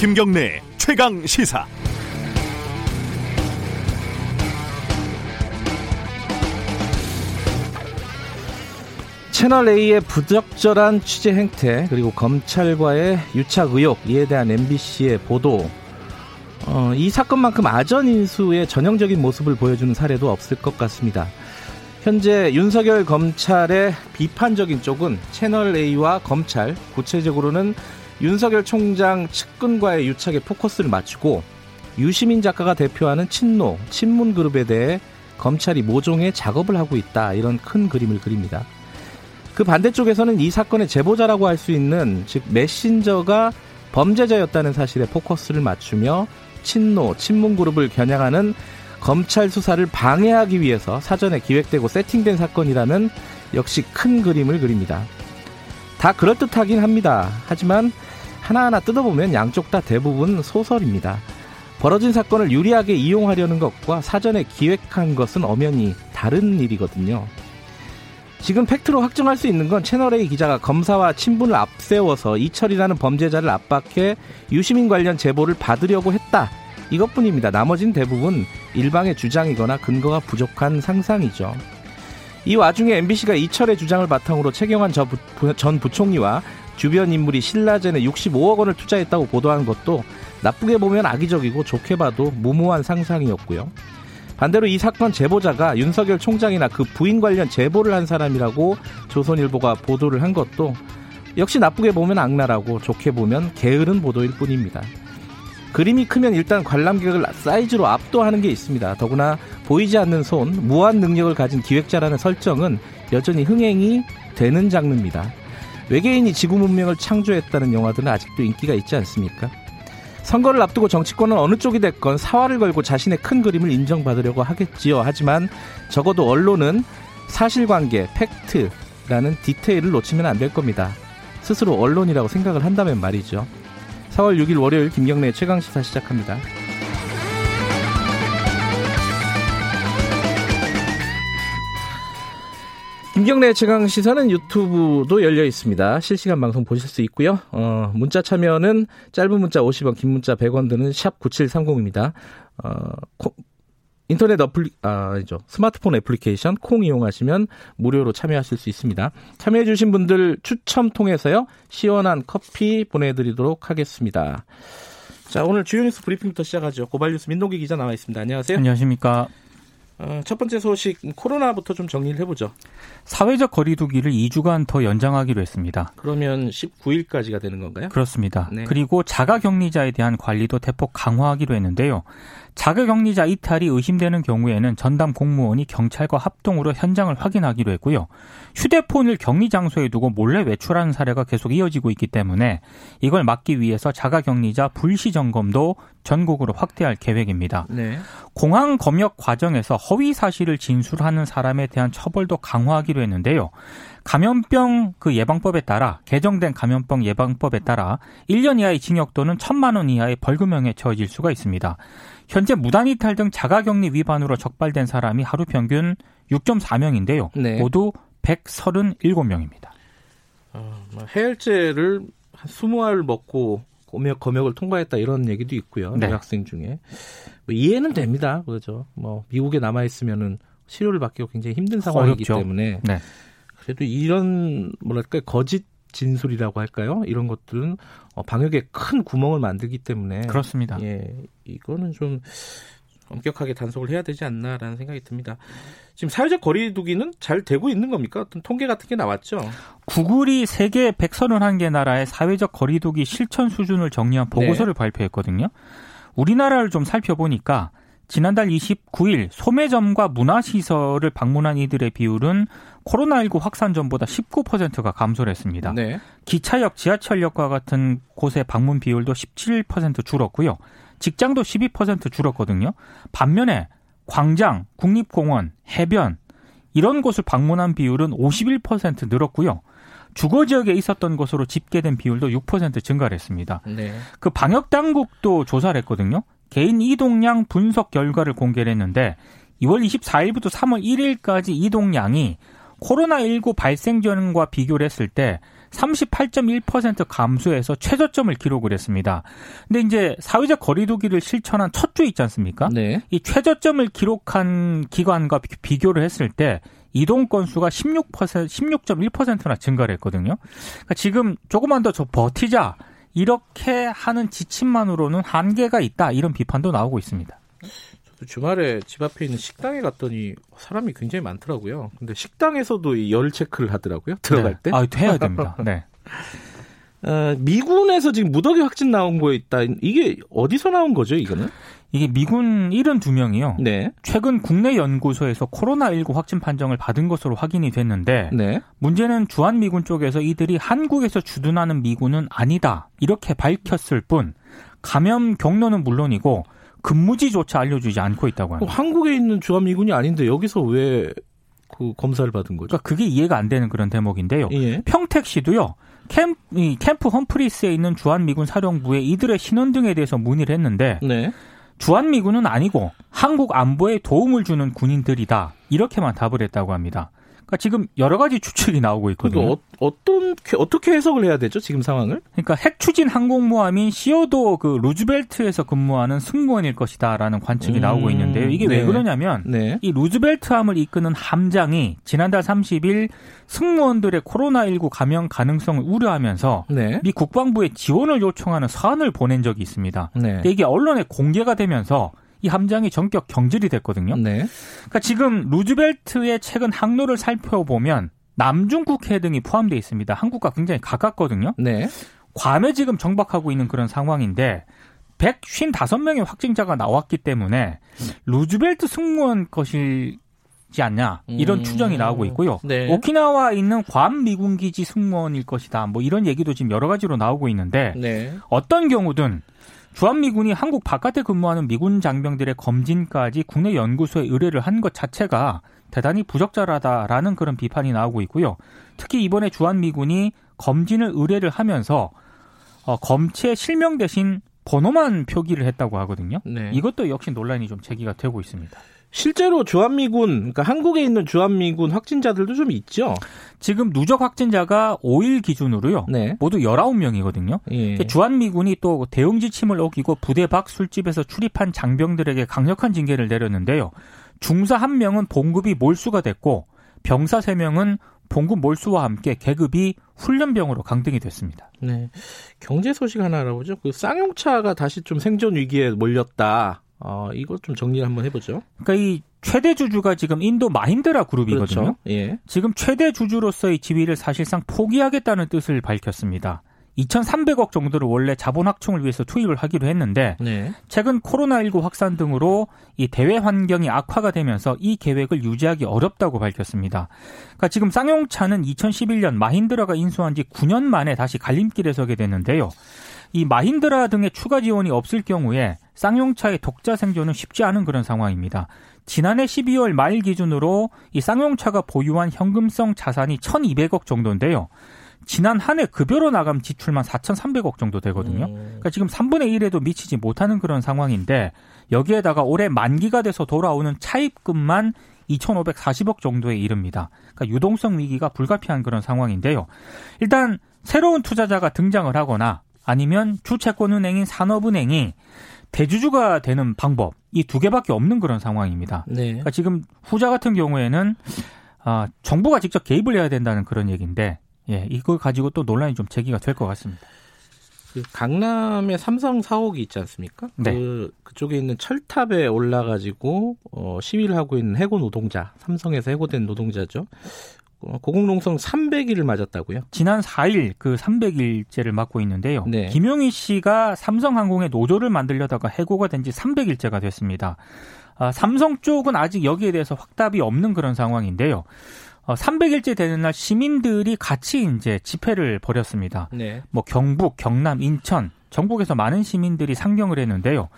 김경래 최강 시사. 채널 A의 부적절한 취재 행태 그리고 검찰과의 유착 의혹 이에 대한 MBC의 보도 어, 이 사건만큼 아전 인수의 전형적인 모습을 보여주는 사례도 없을 것 같습니다. 현재 윤석열 검찰의 비판적인 쪽은 채널 A와 검찰, 구체적으로는 윤석열 총장 측근과의 유착에 포커스를 맞추고 유시민 작가가 대표하는 친노, 친문 그룹에 대해 검찰이 모종의 작업을 하고 있다. 이런 큰 그림을 그립니다. 그 반대쪽에서는 이 사건의 제보자라고 할 수 있는 즉 메신저가 범죄자였다는 사실에 포커스를 맞추며 친노, 친문 그룹을 겨냥하는 검찰 수사를 방해하기 위해서 사전에 기획되고 세팅된 사건이라는 역시 큰 그림을 그립니다. 다 그럴듯하긴 합니다. 하지만 하나하나 뜯어보면 양쪽 다 대부분 소설입니다. 벌어진 사건을 유리하게 이용하려는 것과 사전에 기획한 것은 엄연히 다른 일이거든요. 지금 팩트로 확정할 수 있는 건 채널A 기자가 검사와 친분을 앞세워서 이철이라는 범죄자를 압박해 유시민 관련 제보를 받으려고 했다. 이것뿐입니다. 나머진 대부분 일방의 주장이거나 근거가 부족한 상상이죠. 이 와중에 MBC가 이철의 주장을 바탕으로 최경환 전 부총리와 주변 인물이 신라젠에 65억 원을 투자했다고 보도한 것도 나쁘게 보면 악의적이고 좋게 봐도 무모한 상상이었고요. 반대로 이 사건 제보자가 윤석열 총장이나 그 부인 관련 제보를 한 사람이라고 조선일보가 보도를 한 것도 역시 나쁘게 보면 악랄하고 좋게 보면 게으른 보도일 뿐입니다. 그림이 크면 일단 관람객을 사이즈로 압도하는 게 있습니다. 더구나 보이지 않는 손, 무한 능력을 가진 기획자라는 설정은 여전히 흥행이 되는 장르입니다. 외계인이 지구 문명을 창조했다는 영화들은 아직도 인기가 있지 않습니까? 선거를 앞두고 정치권은 어느 쪽이 됐건 사활을 걸고 자신의 큰 그림을 인정받으려고 하겠지요. 하지만 적어도 언론은 사실관계, 팩트라는 디테일을 놓치면 안 될 겁니다. 스스로 언론이라고 생각을 한다면 말이죠. 4월 6일 월요일 김경래 최강시사 시작합니다. 김경래 최강 시사는 유튜브도 열려 있습니다. 실시간 방송 보실 수 있고요. 어, 문자 참여는 짧은 문자 50원, 긴 문자 100원 드는 샵 9730입니다. 어, 코, 인터넷 어플리, 아죠 스마트폰 애플리케이션 콩 이용하시면 무료로 참여하실 수 있습니다. 참여해 주신 분들 추첨 통해서요, 시원한 커피 보내 드리도록 하겠습니다. 자, 오늘 주요 뉴스 브리핑부터 시작하죠. 고발 뉴스 민동기 기자 나와 있습니다. 안녕하세요. 안녕하십니까. 어, 첫 번째 소식 코로나부터 좀 정리를 해보죠. 사회적 거리두기를 2주간 더 연장하기로 했습니다. 그러면 19일까지가 되는 건가요? 그렇습니다. 네. 그리고 자가격리자에 대한 관리도 대폭 강화하기로 했는데요. 자가격리자 이탈이 의심되는 경우에는 전담 공무원이 경찰과 합동으로 현장을 확인하기로 했고요. 휴대폰을 격리 장소에 두고 몰래 외출하는 사례가 계속 이어지고 있기 때문에 이걸 막기 위해서 자가격리자 불시 점검도 전국으로 확대할 계획입니다. 네. 공항 검역 과정에서 허위 사실을 진술하는 사람에 대한 처벌도 강화하기로 했는데요. 감염병 그 예방법에 따라 개정된 감염병 예방법에 따라 1년 이하의 징역 또는 1천만 원 이하의 벌금형에 처해질 수가 있습니다. 현재 무단 이탈 등 자가격리 위반으로 적발된 사람이 하루 평균 6.4명인데요. 네. 모두 137명입니다. 어, 뭐 해열제를 한 20알 먹고 검역, 검역을 통과했다 이런 얘기도 있고요. 네. 대학생 중에. 뭐 이해는 됩니다. 그렇죠. 뭐 미국에 남아 있으면은 치료를 받기가 굉장히 힘든 상황이기 어렵죠. 때문에 네. 그래도 이런 뭐랄까 거짓 진술이라고 할까요? 이런 것들은 어, 방역에 큰 구멍을 만들기 때문에 그렇습니다. 예, 이거는 좀 엄격하게 단속을 해야 되지 않나라는 생각이 듭니다. 지금 사회적 거리두기는 잘 되고 있는 겁니까? 어떤 통계 같은 게 나왔죠? 구글이 세계 131개 나라의 사회적 거리두기 실천 수준을 정리한 보고서를 네. 발표했거든요. 우리나라를 좀 살펴보니까 지난달 29일 소매점과 문화시설을 방문한 이들의 비율은 코로나19 확산 전보다 19%가 감소를 했습니다. 네. 기차역, 지하철역과 같은 곳의 방문 비율도 17% 줄었고요. 직장도 12% 줄었거든요. 반면에 광장, 국립공원, 해변 이런 곳을 방문한 비율은 51% 늘었고요. 주거 지역에 있었던 것으로 집계된 비율도 6% 증가를 했습니다. 네. 그 방역 당국도 조사를 했거든요. 개인 이동량 분석 결과를 공개를 했는데 2월 24일부터 3월 1일까지 이동량이 코로나19 발생 전과 비교를 했을 때 38.1% 감소해서 최저점을 기록을 했습니다. 근데 이제 사회적 거리두기를 실천한 첫 주 있지 않습니까? 네. 이 최저점을 기록한 기관과 비교를 했을 때 이동 건수가 16% 16.1%나 증가를 했거든요. 그러니까 지금 조금만 더 저 버티자 이렇게 하는 지침만으로는 한계가 있다 이런 비판도 나오고 있습니다. 주말에 집 앞에 있는 식당에 갔더니 사람이 굉장히 많더라고요. 근데 식당에서도 열 체크를 하더라고요. 들어갈 때. 아, 해야 됩니다. 네. 어, 미군에서 지금 무더기 확진 나온 거에 있다. 이게 어디서 나온 거죠, 이거는? 이게 미군 72명이요. 네. 최근 국내 연구소에서 코로나19 확진 판정을 받은 것으로 확인이 됐는데 네. 문제는 주한 미군 쪽에서 이들이 한국에서 주둔하는 미군은 아니다. 이렇게 밝혔을 뿐 감염 경로는 물론이고 근무지조차 알려주지 않고 있다고 합니다. 한국에 있는 주한미군이 아닌데 여기서 왜 그 검사를 받은 거죠? 그러니까 그게 이해가 안 되는 그런 대목인데요. 예. 평택시도요. 캠, 이 캠프 험프리스에 있는 주한미군 사령부에 이들의 신원 등에 대해서 문의를 했는데 네. 주한미군은 아니고 한국 안보에 도움을 주는 군인들이다. 이렇게만 답을 했다고 합니다. 그러니까 지금 여러 가지 추측이 나오고 있거든요. 그러니까 어, 떤 어떻게 해석을 해야 되죠? 지금 상황을? 그러니까 핵 추진 항공모함인 시어도 그 루즈벨트에서 근무하는 승무원일 것이다라는 관측이 음, 나오고 있는데요. 이게 네. 왜 그러냐면 네. 이 루즈벨트함을 이끄는 함장이 지난달 30일 승무원들의 코로나19 감염 가능성을 우려하면서 네. 미 국방부에 지원을 요청하는 사안을 보낸 적이 있습니다. 네. 근데 이게 언론에 공개가 되면서 이 함장이 전격 경질이 됐거든요. 네. 그러니까 지금 루즈벨트의 최근 항로를 살펴보면 남중 국해 등이 포함되어 있습니다. 한국과 굉장히 가깝거든요. 네. 괌에 지금 정박하고 있는 그런 상황인데 155명의 확진자가 나왔기 때문에 루즈벨트 승무원 것이 지 않냐 이런 음. 추정이 나오고 있고요. 네. 오키나와에 있는 괌 미군 기지 승무원일 것이다. 뭐 이런 얘기도 지금 여러 가지로 나오고 있는데 네. 어떤 경우든 주한미군이 한국 바깥에 근무하는 미군 장병들의 검진까지 국내 연구소에 의뢰를 한 것 자체가 대단히 부적절하다라는 그런 비판이 나오고 있고요. 특히 이번에 주한미군이 검진을 의뢰를 하면서 어, 검체 실명 대신 번호만 표기를 했다고 하거든요. 네. 이것도 역시 논란이 좀 제기가 되고 있습니다. 실제로 주한미군, 그러니까 한국에 있는 주한미군 확진자들도 좀 있죠. 지금 누적 확진자가 5일 기준으로요. 네. 모두 19명이거든요. 예. 주한미군이 또 대응 지침을 어기고 부대 밖 술집에서 출입한 장병들에게 강력한 징계를 내렸는데요. 중사 한 명은 봉급이 몰수가 됐고 병사 세 명은 봉급 몰수와 함께 계급이 훈련병으로 강등이 됐습니다. 네. 경제 소식 하나 알아보죠. 그 쌍용차가 다시 좀 생존 위기에 몰렸다. 어, 이거 좀 정리를 한번 해보죠. 그러니까 이 최대 주주가 지금 인도 마힌드라 그룹이거든요. 그렇죠. 예. 지금 최대 주주로서의 지위를 사실상 포기하겠다는 뜻을 밝혔습니다. 2,300억 정도를 원래 자본 확충을 위해서 투입을 하기로 했는데 네. 최근 코로나19 확산 등으로 이 대외 환경이 악화가 되면서 이 계획을 유지하기 어렵다고 밝혔습니다. 그러니까 지금 쌍용차는 2011년 마힌드라가 인수한 지 9년 만에 다시 갈림길에 서게 됐는데요. 이 마힌드라 등의 추가 지원이 없을 경우에 쌍용차의 독자 생존은 쉽지 않은 그런 상황입니다. 지난해 12월 말 기준으로 이 쌍용차가 보유한 현금성 자산이 1,200억 정도인데요. 지난 한 해 급여로 나감 지출만 4,300억 정도 되거든요. 음. 그러니까 지금 3분의 1에도 미치지 못하는 그런 상황인데 여기에다가 올해 만기가 돼서 돌아오는 차입금만 2,540억 정도에 이릅니다. 그러니까 유동성 위기가 불가피한 그런 상황인데요. 일단 새로운 투자자가 등장을 하거나 아니면 주채권은행인 산업은행이 대주주가 되는 방법 이 두 개밖에 없는 그런 상황입니다. 네. 그러니까 지금 후자 같은 경우에는 아, 정부가 직접 개입을 해야 된다는 그런 얘기인데 예, 이걸 가지고 또 논란이 좀 제기가 될 것 같습니다. 그 강남에 삼성 사옥이 있지 않습니까? 네. 그 그쪽에 있는 철탑에 올라가지고 어, 시위를 하고 있는 해고 노동자, 삼성에서 해고된 노동자죠. 어, 고공농성 300일을 맞았다고요? 지난 4일 그 300일째를 맞고 있는데요. 네. 김용희 씨가 삼성항공의 노조를 만들려다가 해고가 된 지 300일째가 됐습니다. 아, 삼성 쪽은 아직 여기에 대해서 확답이 없는 그런 상황인데요. 어, 300일째 되는 날 시민들이 같이 이제 집회를 벌였습니다. 네. 뭐 경북, 경남, 인천, 전국에서 많은 시민들이 상경을 했는데요.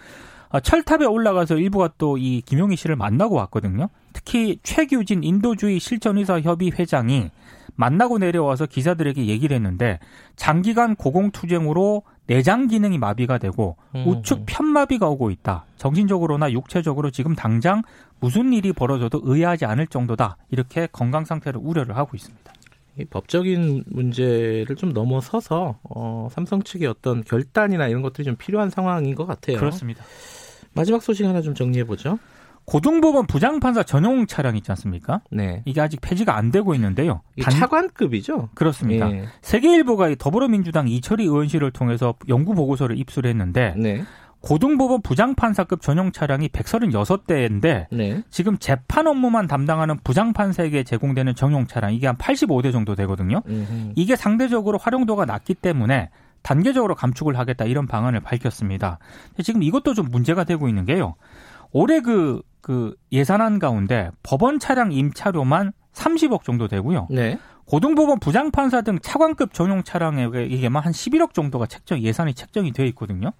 어, 철탑에 올라가서 일부가 또 이 김용희 씨를 만나고 왔거든요. 특히 최규진 인도주의 실천의사 협의 회장이 만나고 내려와서 기자들에게 얘기를 했는데 장기간 고공투쟁으로 내장 기능이 마비가 되고 음. 우측 편마비가 오고 있다. 정신적으로나 육체적으로 지금 당장 무슨 일이 벌어져도 의아하지 않을 정도다. 이렇게 건강 상태를 우려를 하고 있습니다. 이 법적인 문제를 좀 넘어서서 어, 삼성 측의 어떤 결단이나 이런 것들이 좀 필요한 상황인 것 같아요. 그렇습니다. 마지막 소식 하나 좀 정리해 보죠. 고등법원 부장판사 전용 차량 있지 않습니까? 네. 이게 아직 폐지가 안 되고 있는데요. 이게 차관급이죠. 그렇습니다. 예. 세계일보가 더불어민주당 이철희 의원실을 통해서 연구 보고서를 입수했는데 네. 고등법원 부장판사급 전용 차량이 136대인데 네. 지금 재판 업무만 담당하는 부장판사에게 제공되는 전용 차량 이게 한 85대 정도 되거든요. 음흠. 이게 상대적으로 활용도가 낮기 때문에 단계적으로 감축을 하겠다 이런 방안을 밝혔습니다. 지금 이것도 좀 문제가 되고 있는 게요. 올해 그, 그 예산안 가운데 법원 차량 임차료만 30억 정도 되고요. 네. 고등법원 부장판사 등 차관급 전용 차량에게만 한 11억 정도가 책정 예산이 책정이 되어 있거든요.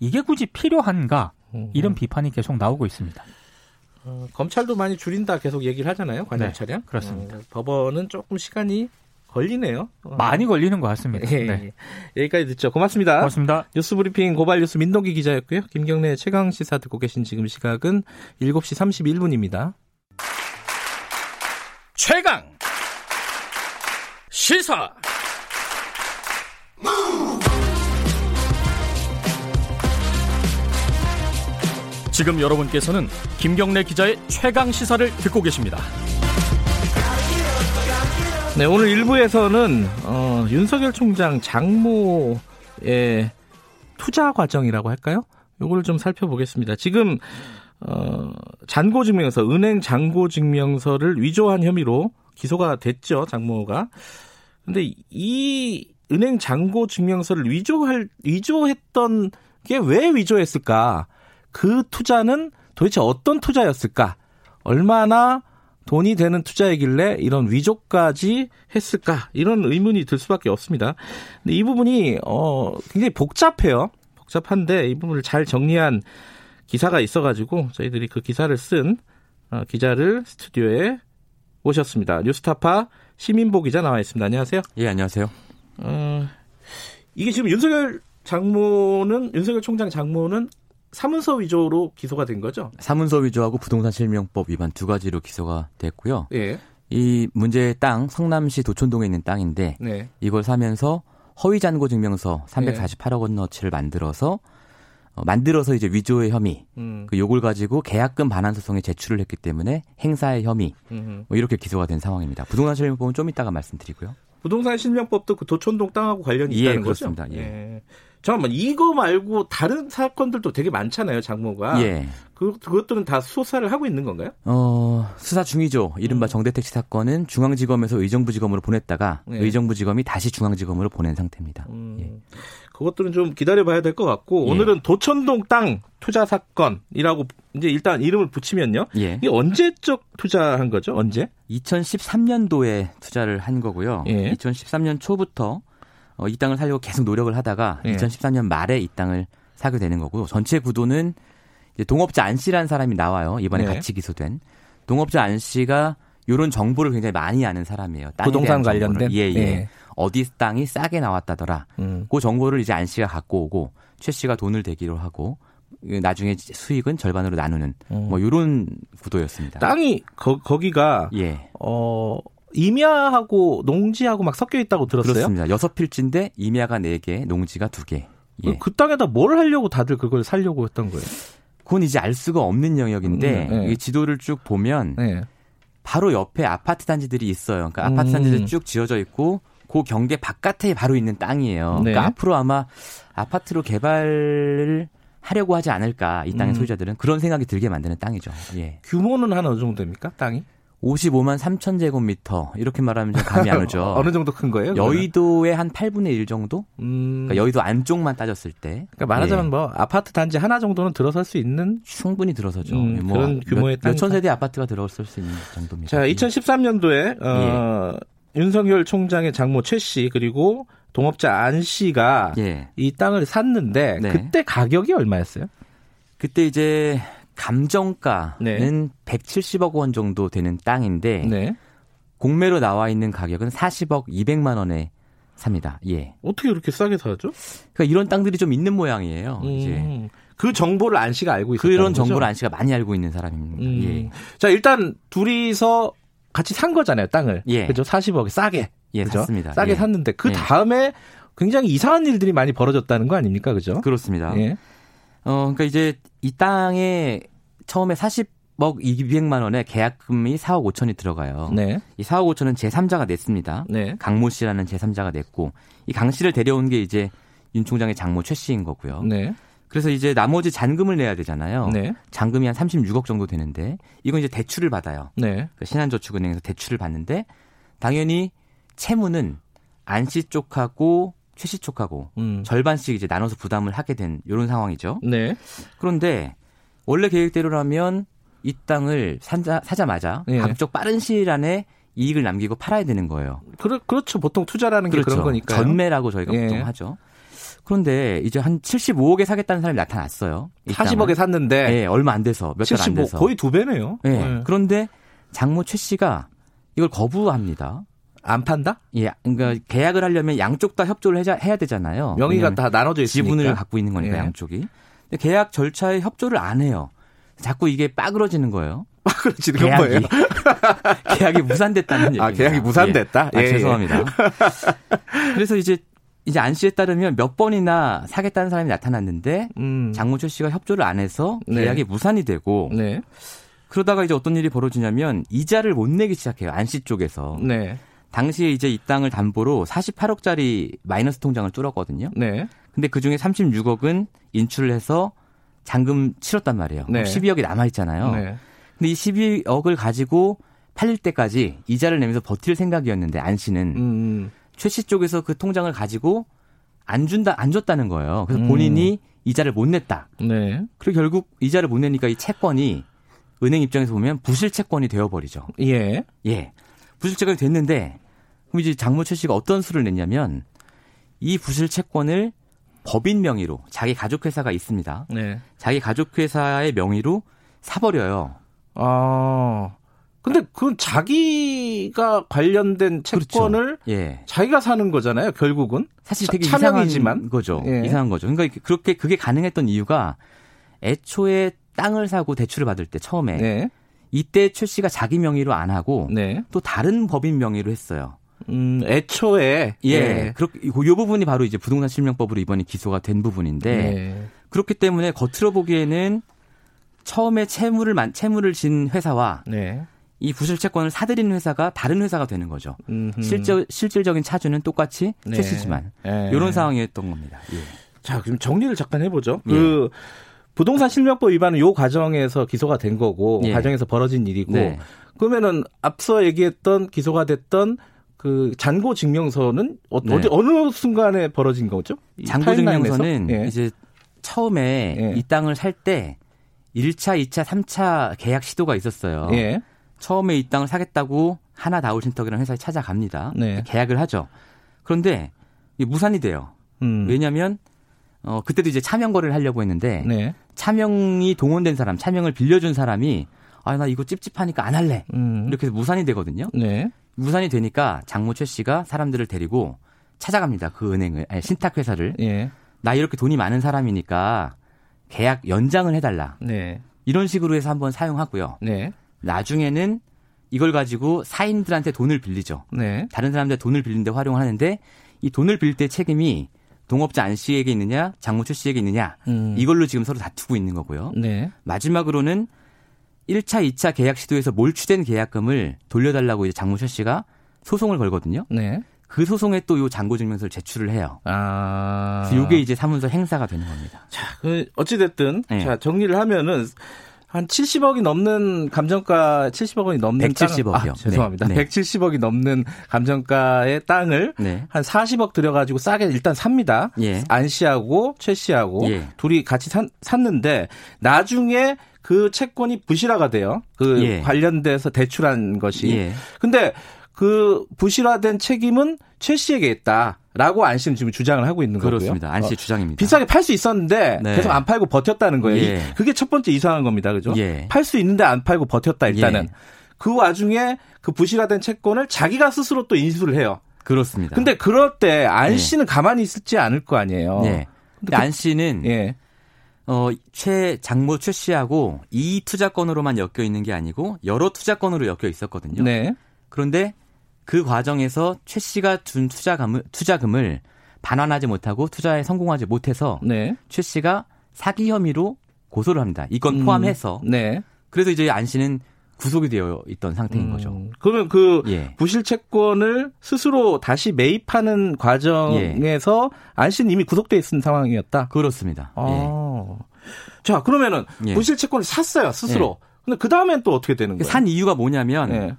이게 굳이 필요한가 음흠. 이런 비판이 계속 나오고 있습니다. 어, 검찰도 많이 줄인다 계속 얘기를 하잖아요. 관련 네, 차량. 그렇습니다. 어, 법원은 조금 시간이 걸리네요. 어. 많이 걸리는 것 같습니다. 예, 네. 예. 여기까지 듣죠. 고맙습니다. 고맙습니다. 뉴스브리핑 고발뉴스 민동기 기자였고요. 김경래 최강 시사 듣고 계신 지금 시각은 7시 31분입니다. 최강 시사 지금 여러분께서는 김경래 기자의 최강 시사를 듣고 계십니다. 네, 오늘 1부에서는 어, 윤석열 총장 장모의 투자 과정이라고 할까요? 요거를 좀 살펴보겠습니다. 지금 어, 잔고증명서, 은행 잔고증명서를 위조한 혐의로 기소가 됐죠, 장모가. 근데 이 은행 잔고증명서를 위조할 위조했던 게 왜 위조했을까? 그 투자는 도대체 어떤 투자였을까? 얼마나 돈이 되는 투자이길래 이런 위조까지 했을까? 이런 의문이 들 수밖에 없습니다. 근데 이 부분이 어 굉장히 복잡해요. 복잡한데 이 부분을 잘 정리한 기사가 있어가지고 저희들이 그 기사를 쓴 어, 기자를 스튜디오에 모셨습니다. 뉴스타파 시민보 기자 나와 있습니다. 안녕하세요. 예, 안녕하세요. 어, 이게 지금 윤석열 장모는 윤석열 총장 장모는 사문서 위조로 기소가 된 거죠? 사문서 위조하고 부동산 실명법 위반 두 가지로 기소가 됐고요. 예. 이 문제의 땅 성남시 도촌동에 있는 땅인데 네. 이걸 사면서 허위 잔고 증명서 348억 원어치를 만들어서 어, 만들어서 이제 위조의 혐의 음. 그 요걸 가지고 계약금 반환 소송에 제출을 했기 때문에 행사의 혐의 음. 뭐 이렇게 기소가 된 상황입니다. 부동산 실명법은 좀 이따가 말씀드리고요. 부동산 실명법도 그 도촌동 땅하고 관련이 예, 있다는 그렇습니다. 거죠? 예. 잠깐만 이거 말고 다른 사건들도 되게 많잖아요, 장모가. 예. 그 그것들은 다 수사를 하고 있는 건가요? 어, 수사 중이죠. 이른바 음. 정대택 씨 사건은 중앙지검에서 의정부지검으로 보냈다가 네. 의정부지검이 다시 중앙지검으로 보낸 상태입니다. 음, 예. 그것들은 좀 기다려봐야 될 것 같고 예. 오늘은 도촌동 땅 투자 사건이라고 이제 일단 이름을 붙이면요. 예. 이게 언제적 투자한 거죠? 언제? 2013년도에 투자를 한 거고요. 예. 2013년 초부터 어, 이 땅을 살려고 계속 노력을 하다가 예. 2014년 말에 이 땅을 사게 되는 거고요. 전체 구도는 이제 동업자 안 씨라는 사람이 나와요. 이번에 네. 같이 기소된 동업자 안 씨가 이런 정보를 굉장히 많이 아는 사람이에요. 부동산. 관련된? 예, 예. 예. 어디 땅이 싸게 나왔다더라. 음. 그 정보를 이제 안 씨가 갖고 오고 최 씨가 돈을 대기로 하고 나중에 수익은 절반으로 나누는 음. 뭐 이런 구도였습니다. 땅이 거, 거기가 예. 어 임야하고 농지하고 막 섞여 있다고 들었어요. 그렇습니다. 여섯 필지인데 임야가 네 개, 농지가 두 개. 예. 그 땅에다 뭘 하려고 다들 그걸 살려고 했던 거예요? 그건 이제 알 수가 없는 영역인데 음, 네. 이 지도를 쭉 보면 네. 바로 옆에 아파트 단지들이 있어요. 그러니까 음. 아파트 단지들이 쭉 지어져 있고 그 경계 바깥에 바로 있는 땅이에요. 네. 그러니까 앞으로 아마 아파트로 개발을 하려고 하지 않을까 이 땅의 음. 소유자들은 그런 생각이 들게 만드는 땅이죠. 예. 규모는 한 어느 정도 됩니까? 땅이? 55만 3천 제곱미터 이렇게 말하면 좀 감이 안 오죠. 어느 정도 큰 거예요? 여의도의 한 8분의 1 정도? 음, 그러니까 여의도 안쪽만 따졌을 때 그러니까 말하자면 예. 뭐 아파트 단지 하나 정도는 들어설 수 있는 충분히 들어서죠. 음, 뭐 그런 규모의 몇, 몇천. 세대 아파트가 들어설 수 있는 정도입니다. 자, 예. 2013년도에 어, 윤석열 총장의 장모 최 씨 그리고 동업자 안 씨가 예. 이 땅을 샀는데 네. 그때 가격이 얼마였어요? 그때 이제 감정가는 네. 170억 원 정도 되는 땅인데 네. 공매로 나와 있는 가격은 40억 200만 원에 삽니다. 예. 어떻게 그렇게 싸게 사죠? 그러니까 이런 땅들이 좀 있는 모양이에요. 이제 음, 그 정보를 안 씨가 알고 있었다는 그런 거죠? 정보를 안 씨가 많이 알고 있는 사람입니다. 음. 예. 자, 일단 둘이서 같이 산 거잖아요, 땅을. 예. 그죠? 40억에 싸게. 예, 그죠? 샀습니다. 싸게 예. 샀는데 그 예. 다음에 굉장히 이상한 일들이 많이 벌어졌다는 거 아닙니까? 그죠? 그렇습니다. 예. 어, 그러니까 이제 이 땅에 처음에 40억 200만 원의 계약금이 4억 5천이 들어가요. 네. 이 4억 5천은 제3자가 냈습니다. 네. 강모 씨라는 제3자가 냈고 이 강 씨를 데려온 게 이제 윤 총장의 장모 최 씨인 거고요. 네. 그래서 이제 나머지 잔금을 내야 되잖아요. 네. 잔금이 한 36억 정도 되는데 이건 이제 대출을 받아요. 네. 그 신한저축은행에서 대출을 받는데 당연히 채무는 안씨 쪽하고 최씨 쪽하고 음. 절반씩 이제 나눠서 부담을 하게 된 이런 상황이죠. 네. 그런데 원래 계획대로라면 이 땅을 사자, 사자마자 예. 가급적 빠른 시일 안에 이익을 남기고 팔아야 되는 거예요. 그렇, 그렇죠. 보통 투자라는 게 그런 거니까요. 전매라고 저희가 예. 보통 하죠. 그런데 이제 한 75억에 사겠다는 사람이 나타났어요. 이 40억에 땅을. 샀는데 예, 얼마 안 돼서 몇 달안75 돼서. 거의 두 배네요. 예. 예. 그런데 장모 최 씨가 이걸 거부합니다. 안 판다? 예, 그러니까 계약을 하려면 양쪽 다 협조를 해야, 해야 되잖아요. 명의가 다 나눠져 있으니까. 지분을 갖고 있는 거니까 예. 양쪽이. 근데 계약 절차에 협조를 안 해요. 자꾸 이게 빠그러지는 거예요. 그렇지. 그건 뭐예요? 계약이 무산됐다는 얘기입니다. 아, 계약이 무산됐다? 예. 아, 예, 예. 죄송합니다. 그래서 이제 이제 안 씨에 따르면 몇 번이나 사겠다는 사람이 나타났는데 음. 장모철 씨가 협조를 안 해서 네. 계약이 무산이 되고 네. 그러다가 이제 어떤 일이 벌어지냐면 이자를 못 내기 시작해요. 안 씨 쪽에서. 네. 당시에 이제 이 땅을 담보로 48억짜리 마이너스 통장을 뚫었거든요. 네. 근데 그 중에 36억은 인출을 해서 잔금 치렀단 말이에요. 네. 12억이 남아 있잖아요. 네. 근데 이 12억을 가지고 팔릴 때까지 이자를 내면서 버틸 생각이었는데 안 씨는 음. 최씨 쪽에서 그 통장을 가지고 안 준다 안 줬다는 거예요. 그래서 음. 본인이 이자를 못 냈다. 네. 그리고 결국 이자를 못 내니까 이 채권이 은행 입장에서 보면 부실 채권이 되어 버리죠. 예. 예. 부실 채권이 됐는데 그럼 이제 장모 최 씨가 어떤 수를 냈냐면 이 부실 채권을 법인 명의로 자기 가족 회사가 있습니다. 네. 자기 가족 회사의 명의로 사버려요. 아. 근데 그건 자기가 관련된 채권을 예. 자기가 사는 거잖아요, 결국은. 사실 차- 되게 차명이지만. 이상한 거죠. 예. 이상한 거죠. 그러니까 그렇게 그게 가능했던 이유가 애초에 땅을 사고 대출을 받을 때 처음에 네. 이때 최 씨가 자기 명의로 안 하고 네. 또 다른 법인 명의로 했어요. 음, 애초에 예. 그렇게 이 부분이 바로 이제 부동산 실명법으로 이번에 기소가 된 부분인데 네. 그렇기 때문에 겉으로 보기에는 처음에 채무를 만 채무를 진 회사와 네. 이 부실 채권을 사들인 회사가 다른 회사가 되는 거죠. 음흠. 실제 실질적인 차주는 똑같이 네. 최 씨지만 예. 이런 상황이었던 겁니다. 예. 자, 그럼 정리를 잠깐 해보죠. 예. 그 부동산 실명법 위반은 요 과정에서 기소가 된 거고 예. 과정에서 벌어진 일이고 네. 그러면은 앞서 얘기했던 기소가 됐던 그 잔고 증명서는 어, 네. 디 어느 순간에 벌어진 거죠? 타임라인에서? 증명서는 예. 이제 처음에 예. 이 땅을 살 때 1차, 2차, 3차 계약 시도가 있었어요. 예. 처음에 이 땅을 사겠다고 하나 다울신터기라는 회사에 찾아갑니다. 네. 계약을 하죠. 그런데 무산이 돼요. 음. 왜냐하면 어 그때도 이제 차명 거래를 하려고 했는데 네. 차명이 동원된 사람, 차명을 빌려준 사람이 아 나 이거 찝찝하니까 안 할래 음. 이렇게 해서 무산이 되거든요. 네. 무산이 되니까 장모 최 씨가 사람들을 데리고 찾아갑니다. 그 은행을 아니, 신탁 회사를 예. 나 이렇게 돈이 많은 사람이니까 계약 연장을 해달라 네. 이런 식으로 해서 한번 사용하고요. 네. 나중에는 이걸 가지고 사인들한테 돈을 빌리죠. 네. 다른 사람들 돈을 빌리는데 활용을 하는데 이 돈을 빌릴 때 책임이 동업자 안 씨에게 있느냐, 장모 최 씨에게 있느냐 음. 이걸로 지금 서로 다투고 있는 거고요. 네. 마지막으로는 1차, 2차 계약 시도에서 몰취된 계약금을 돌려달라고 이제 장모 최 씨가 소송을 걸거든요. 네. 그 소송에 또 요 잔고 증명서를 제출을 해요. 아. 이게 이제 사문서 행사가 되는 겁니다. 그 어찌됐든 네. 자 정리를 하면은 한 70억이 넘는 감정가 70억 원이 넘는 170억 이요. 땅, 아, 죄송합니다. 네, 네. 170억이 넘는 감정가의 땅을 네. 한 40억 들여가지고 싸게 일단 삽니다. 예. 안 씨하고 최 씨하고 예. 둘이 같이 산, 샀는데 나중에 그 채권이 부실화가 돼요. 그 예. 관련돼서 대출한 것이. 예. 근데 그 부실화된 책임은 최 씨에게 있다 라고 안 씨는 지금 주장을 하고 있는 거고요. 그렇습니다. 안 씨의 어, 주장입니다. 비싸게 팔 수 있었는데 네. 계속 안 팔고 버텼다는 거예요. 예. 이- 그게 첫 번째 이상한 겁니다. 그죠? 예. 팔수 있는데 안 팔고 버텼다 일단은. 예. 그 와중에 그 부실화된 채권을 자기가 스스로 또 인수를 해요. 그렇습니다. 근데 그럴 때안 예. 씨는 가만히 있을지 않을 거 아니에요. 네. 근데 안 씨는 예. 어, 최 장모 최 씨하고 이 투자건으로만 엮여 있는 게 아니고 여러 투자건으로 엮여 있었거든요. 네. 그런데 그 과정에서 최 씨가 준 투자금을 투자금을 반환하지 못하고 투자에 성공하지 못해서 네. 최 씨가 사기 혐의로 고소를 합니다. 이건 포함해서. 음, 네. 그래서 이제 안 씨는 구속이 되어 있던 상태인 음, 거죠. 그러면 그 예. 부실 채권을 스스로 다시 매입하는 과정에서 예. 안 씨는 이미 구속돼 있는 상황이었다. 그렇습니다. 예. 아. 자, 그러면은 예. 부실 채권을 샀어요, 스스로. 근데 그 다음엔 또 어떻게 되는 거예요? 산 이유가 뭐냐면 예.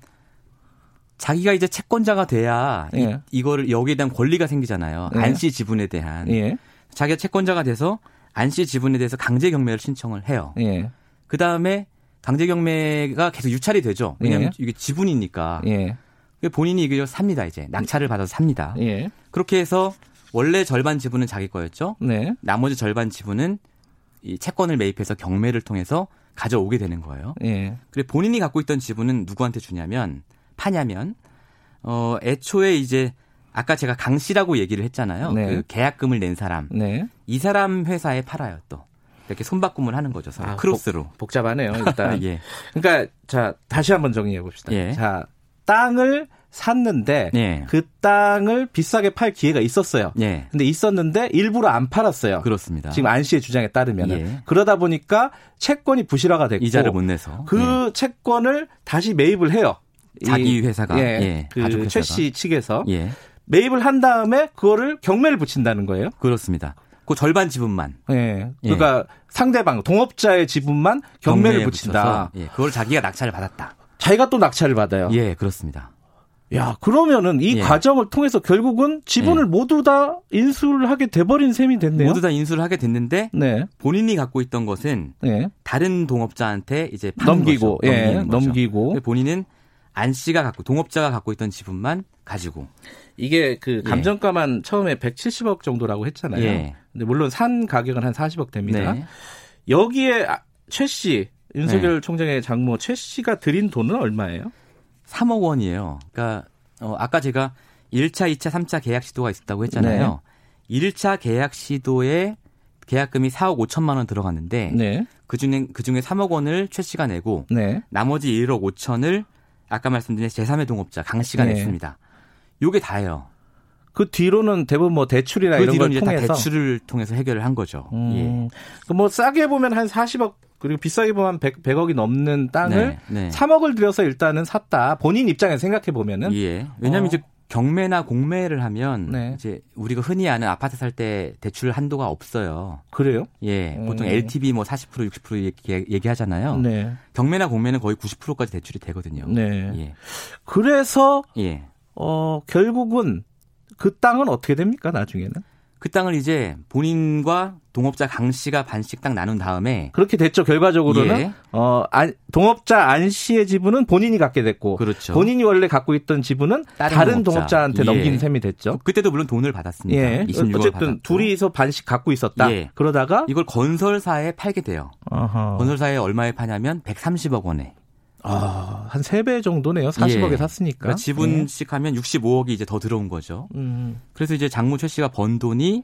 자기가 이제 채권자가 돼야 예. 이, 거를 여기에 대한 권리가 생기잖아요. 예. 안씨 지분에 대한. 예. 자기가 채권자가 돼서 안씨 지분에 대해서 강제 경매를 신청을 해요. 예. 그 다음에 강제 경매가 계속 유찰이 되죠. 왜냐하면 예. 이게 지분이니까. 예. 본인이 이걸 삽니다. 이제 낙찰을 받아서 삽니다. 예. 그렇게 해서 원래 절반 지분은 자기 거였죠. 네. 나머지 절반 지분은 이 채권을 매입해서 경매를 통해서 가져오게 되는 거예요. 예. 그리고 본인이 갖고 있던 지분은 누구한테 주냐면 파냐면 어 애초에 이제 아까 제가 강 씨라고 얘기를 했잖아요. 네. 그 계약금을 낸 사람 네. 이 사람 회사에 팔아요 또 이렇게 손바꿈을 하는 거죠. 아, 크로스로. 복 잡하네요, 일단. 예. 그러니까 자, 다시 한번 정리해 봅시다. 예. 자, 땅을 샀는데 예. 그 땅을 비싸게 팔 기회가 있었어요. 예. 근데 있었는데 일부러 안 팔았어요. 그렇습니다. 지금 안 씨의 주장에 따르면 예. 그러다 보니까 채권이 부실화가 됐고 이자를 못 내서 그 채권을 다시 매입을 해요. 이- 자기 회사가 예, 예, 가족 그최 회사가. 씨 측에서 예. 예. 매입을 한 다음에 그거를 경매를 붙인다는 거예요. 그렇습니다. 그 절반 지분만 예. 그러니까 상대방 동업자의 지분만 경매를 붙인다. 예. 그걸 자기가 낙찰을 받았다. 자기가 또 낙찰을 받아요. 예, 그렇습니다. 야, 그러면은 이 예. 과정을 통해서 결국은 지분을 예. 모두 다 인수를 하게 돼버린 셈이 됐네요. 모두 다 인수를 하게 됐는데 네, 본인이 갖고 있던 것은 네. 다른 동업자한테 이제 넘기고. 예. 넘기고. 근데 본인은 안 씨가 갖고 동업자가 갖고 있던 지분만 가지고 이게 그 감정가만 처음에 170억 정도라고 했잖아요. 예. 근데 물론 산 가격은 한 40억 됩니다. 네. 여기에 아, 최 씨, 윤석열 총장의 장모 최 씨가 드린 돈은 얼마예요? 3억 원이에요. 그러니까 어, 아까 제가 1차, 2차, 3차 계약 시도가 있었다고 했잖아요. 네. 1차 계약 시도에 계약금이 4억 5천만 원 들어갔는데 네, 그중에 그중에 3억 원을 최 씨가 내고 네, 나머지 1억 5천을 아까 말씀드린 제3의 동업자 강 씨가 네. 냈습니다. 요게 다예요. 그 뒤로는 대부분 뭐 대출이나 그 이런 걸 통해서 대출을 통해서 해결을 한 거죠. 예. 음, 그뭐 싸게 보면 한 40억 그리고 비싸게 보면 100, 100 억이 넘는 땅을 네, 네. 3억을 들여서 일단은 샀다. 본인 입장에서 생각해 보면은 예. 왜냐하면 어. 이제 경매나 공매를 하면 네. 이제 우리가 흔히 아는 아파트 살 때 대출 한도가 없어요. 그래요? 예. 보통 음. LTV 뭐 40% 60% 얘기, 얘기하잖아요. 네. 경매나 공매는 거의 90%까지 대출이 되거든요. 네. 예. 그래서 예. 어 결국은 그 땅은 어떻게 됩니까 나중에는 그 땅을 이제 본인과 동업자 강 씨가 반씩 딱 나눈 다음에 그렇게 됐죠 결과적으로는 예. 어 안- 동업자 안 씨의 지분은 본인이 갖게 됐고 그렇죠. 본인이 원래 갖고 있던 지분은 다른 동업자. 동업자한테 예. 넘긴 셈이 됐죠. 그때도 물론 돈을 받았습니다. 예. 26억 어쨌든 받았고. 둘이서 반씩 갖고 있었다. 예. 그러다가 이걸 건설사에 팔게 돼요. 어허. 건설사에 얼마에 파냐면 130억 원에. 아, 한 3배 정도네요. 40억에 예. 샀으니까. 그러니까 지분씩 하면 65억이 이제 더 들어온 거죠. 예. 음. 그래서 이제 장모 최 씨가 번 돈이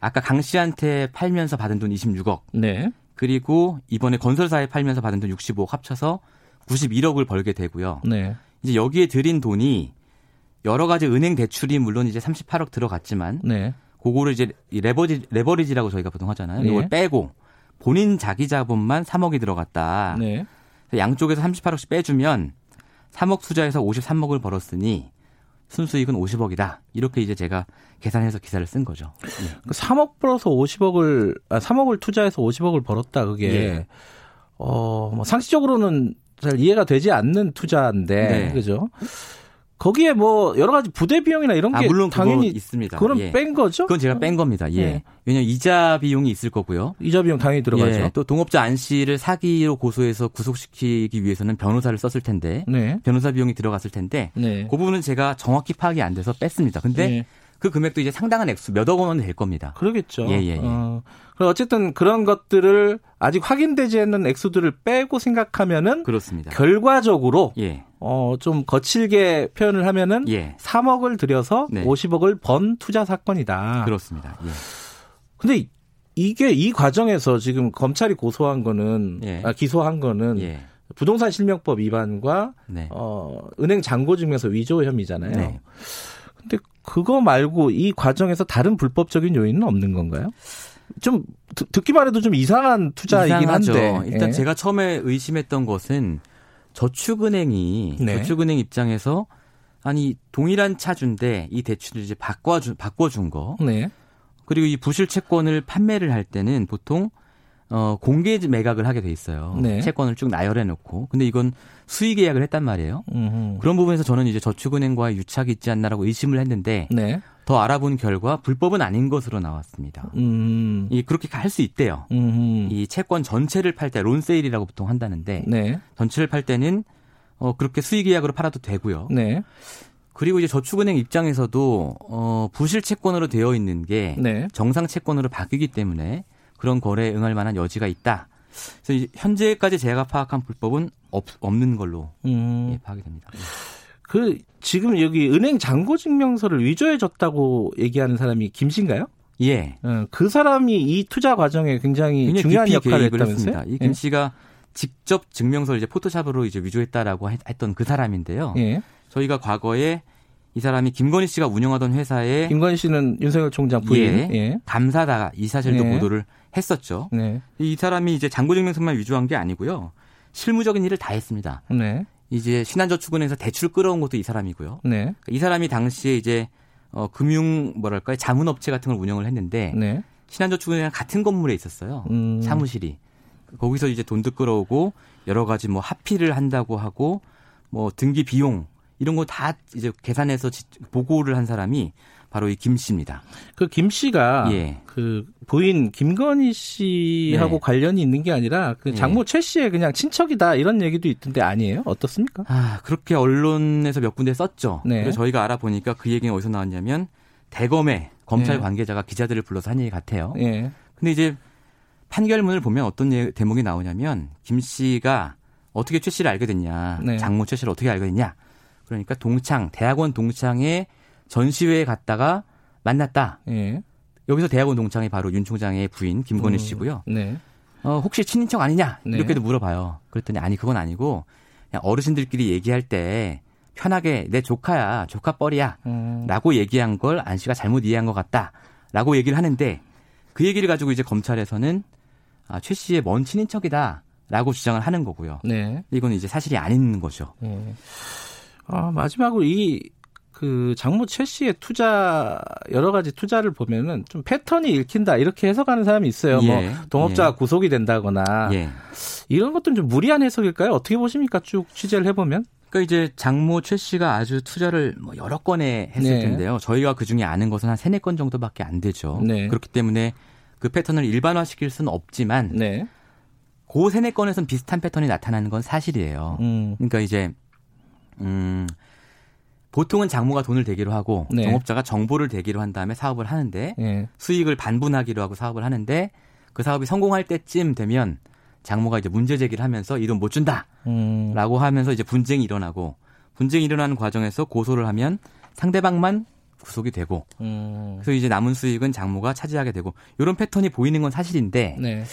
아까 강 씨한테 팔면서 받은 돈 26억 네. 그리고 이번에 건설사에 팔면서 받은 돈 65억 합쳐서 91억을 벌게 되고요. 네. 이제 여기에 들인 돈이 여러 가지 은행 대출이 물론 이제 38억 들어갔지만 네. 그거를 이제 이 레버리, 레버리지라고 저희가 보통 하잖아요. 예. 이걸 빼고 본인 자기 자본만 3억이 들어갔다. 네. 그래서 양쪽에서 38억씩 빼주면 3억 투자해서 53억을 벌었으니 순수익은 50억이다. 이렇게 이제 제가 계산해서 기사를 쓴 거죠. 예. 그 3억 벌어서 50억을 아 3억을 투자해서 50억을 벌었다. 그게 예. 어, 뭐 상식적으로는 잘 이해가 되지 않는 투자인데. 네. 그죠? 거기에 뭐 여러 가지 부대 비용이나 이런 아, 게 물론 당연히 있습니다. 그거는 예. 뺀 거죠? 그건 제가 뺀 겁니다. 예. 예. 왜냐면 이자 비용이 있을 거고요. 이자 비용 당연히 들어가죠. 예. 또 동업자 안 씨를 사기로 고소해서 구속시키기 위해서는 변호사를 썼을 텐데 네. 변호사 비용이 들어갔을 텐데 네. 그 부분은 제가 정확히 파악이 안 돼서 뺐습니다. 근데 예. 그 금액도 이제 상당한 액수 몇억 원은 될 겁니다. 그러겠죠. 예, 예, 예. 어, 그럼 어쨌든 그런 것들을 아직 확인되지 않는 액수들을 빼고 생각하면은 그렇습니다. 결과적으로 예. 어, 좀 거칠게 표현을 하면은 예. 3억을 들여서 네. 50억을 번 투자 사건이다. 그렇습니다. 예. 근데 이게 이 과정에서 지금 검찰이 고소한 거는 예. 아, 기소한 거는 예. 부동산 실명법 위반과 네. 어, 은행 잔고 증명서 위조 혐의잖아요. 네. 근데 그거 말고 이 과정에서 다른 불법적인 요인은 없는 건가요? 좀 듣, 듣기만 해도 좀 이상한 투자이긴 이상하죠. 한데. 일단 예. 제가 처음에 의심했던 것은 저축은행이 네. 저축은행 입장에서 아니 동일한 차주인데 이 대출을 이제 바꿔준 바꿔준 거 네. 그리고 이 부실 채권을 판매를 할 때는 보통 어 공개 매각을 하게 돼 있어요. 네. 채권을 쭉 나열해 놓고 근데 이건 수의 계약을 했단 말이에요. 음흠. 그런 부분에서 저는 이제 저축은행과의 유착이 있지 않나라고 의심을 했는데 네. 더 알아본 결과 불법은 아닌 것으로 나왔습니다. 음. 이 그렇게 할 수 있대요. 음. 이 채권 전체를 팔 때 론세일이라고 보통 한다는데 네. 전체를 팔 때는 어 그렇게 수의 계약으로 팔아도 되고요. 네. 그리고 이제 저축은행 입장에서도 어 부실 채권으로 되어 있는 게 네. 정상 채권으로 바뀌기 때문에 그런 거래에 응할 만한 여지가 있다. 그래서 현재까지 제가 파악한 불법은 없, 없는 걸로 음. 예, 파악이 됩니다. 그 지금 여기 은행 잔고 증명서를 위조해 줬다고 얘기하는 사람이 김 씨인가요? 예. 어, 그 사람이 이 투자 과정에 굉장히 중요한 역할을 했다면서요? 했습니다. 이김 씨가 직접 증명서를 이제 포토샵으로 이제 위조했다라고 했- 했던 그 사람인데요. 예. 예. 저희가 과거에 이 사람이 김건희 씨가 운영하던 회사에 김건희 씨는 윤석열 총장 부인. 예. 예. 감사다 이 사실도 예. 보도를 했었죠. 네. 이 사람이 이제 잔고증명서만 위조한 게 아니고요. 실무적인 일을 다 했습니다. 네. 이제 신한저축은행에서 대출 끌어온 것도 이 사람이고요. 네. 이 사람이 당시에 이제 어, 금융 뭐랄까요 자문업체 같은 걸 운영을 했는데 네. 신한저축은행랑 같은 건물에 있었어요. 음. 사무실이 거기서 이제 돈도 끌어오고 여러 가지 뭐 합의를 한다고 하고 뭐 등기 비용 이런 거 다 이제 계산해서 지- 보고를 한 사람이 바로 이 김 씨입니다. 그 김 씨가 예. 그 부인 김건희 씨하고 네. 관련이 있는 게 아니라 그 예. 장모 최 씨의 그냥 친척이다 이런 얘기도 있던데 아니에요? 어떻습니까? 아 그렇게 언론에서 몇 군데 썼죠. 네. 그래서 저희가 알아보니까 그 얘기는 어디서 나왔냐면 대검의 검찰 예. 관계자가 기자들을 불러서 한 얘기 같아요. 예. 근데 이제 판결문을 보면 어떤 예- 대목이 나오냐면 김 씨가 어떻게 최 씨를 알게 됐냐, 네. 장모 최 씨를 어떻게 알게 됐냐. 그러니까 동창 대학원 동창회 전시회에 갔다가 만났다. 예. 여기서 대학원 동창이 바로 윤 총장의 부인 김건희 음, 씨고요. 네. 어, 혹시 친인척 아니냐 네. 이렇게도 물어봐요. 그랬더니 아니 그건 아니고 그냥 어르신들끼리 얘기할 때 편하게 내 조카야 조카 뻘이야 음. 라고 얘기한 걸 안 씨가 잘못 이해한 것 같다 라고 얘기를 하는데 그 얘기를 가지고 이제 검찰에서는 아, 최 씨의 먼 친인척이다 라고 주장을 하는 거고요. 네. 이건 이제 사실이 아닌 거죠. 예. 아, 마지막으로 이 그 장모 최 씨의 투자 여러 가지 투자를 보면은 좀 패턴이 읽힌다 이렇게 해석하는 사람이 있어요. 예. 뭐 동업자가 예. 구속이 된다거나 예. 이런 것들은 좀 무리한 해석일까요? 어떻게 보십니까? 쭉 취재를 해보면. 그러니까 이제 장모 최 씨가 아주 투자를 뭐 여러 건에 했을 네. 텐데요. 저희가 그 중에 아는 것은 한 세네 건 정도밖에 안 되죠. 네. 그렇기 때문에 그 패턴을 일반화시킬 수는 없지만 네. 그 세네 건에선 비슷한 패턴이 나타나는 건 사실이에요. 음. 그러니까 이제 음 보통은 장모가 돈을 대기로 하고 네. 동업자가 정보를 대기로 한 다음에 사업을 하는데 예. 수익을 반분하기로 하고 사업을 하는데 그 사업이 성공할 때쯤 되면 장모가 이제 문제 제기를 하면서 이 돈 못 준다라고 음. 하면서 이제 분쟁이 일어나고 분쟁이 일어나는 과정에서 고소를 하면 상대방만 구속이 되고 음. 그래서 이제 남은 수익은 장모가 차지하게 되고 이런 패턴이 보이는 건 사실인데 네.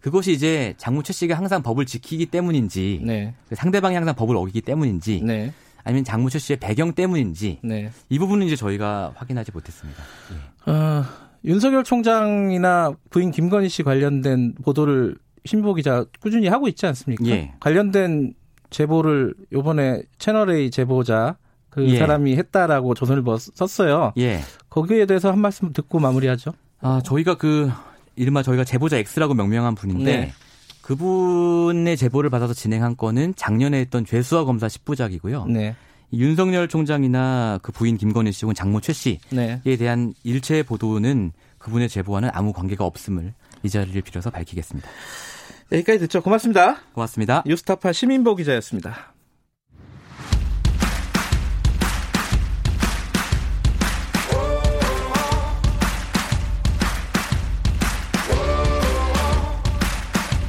그것이 이제 장모 최 씨가 항상 법을 지키기 때문인지 네. 상대방이 항상 법을 어기기 때문인지 네. 아니면 최 씨의 배경 때문인지 네. 이 부분은 이제 저희가 확인하지 못했습니다. 예. 어, 윤석열 총장이나 부인 김건희 씨 관련된 보도를 신보 기자 꾸준히 하고 있지 않습니까? 예. 관련된 제보를 요번에 채널A 제보자 그 예. 사람이 했다라고 조선일보 썼어요. 예. 거기에 대해서 한 말씀 듣고 마무리하죠. 아, 저희가 그 이른바 저희가 제보자 X라고 명명한 분인데 네. 그분의 제보를 받아서 진행한 건은 작년에 했던 죄수화 검사 10부작이고요. 네. 윤석열 총장이나 그 부인 김건희 씨 혹은 장모 최 씨에 네. 대한 일체 보도는 그분의 제보와는 아무 관계가 없음을 이 자리를 빌어서 밝히겠습니다. 여기까지 듣죠. 고맙습니다. 고맙습니다. 유스타파 시민보 기자였습니다.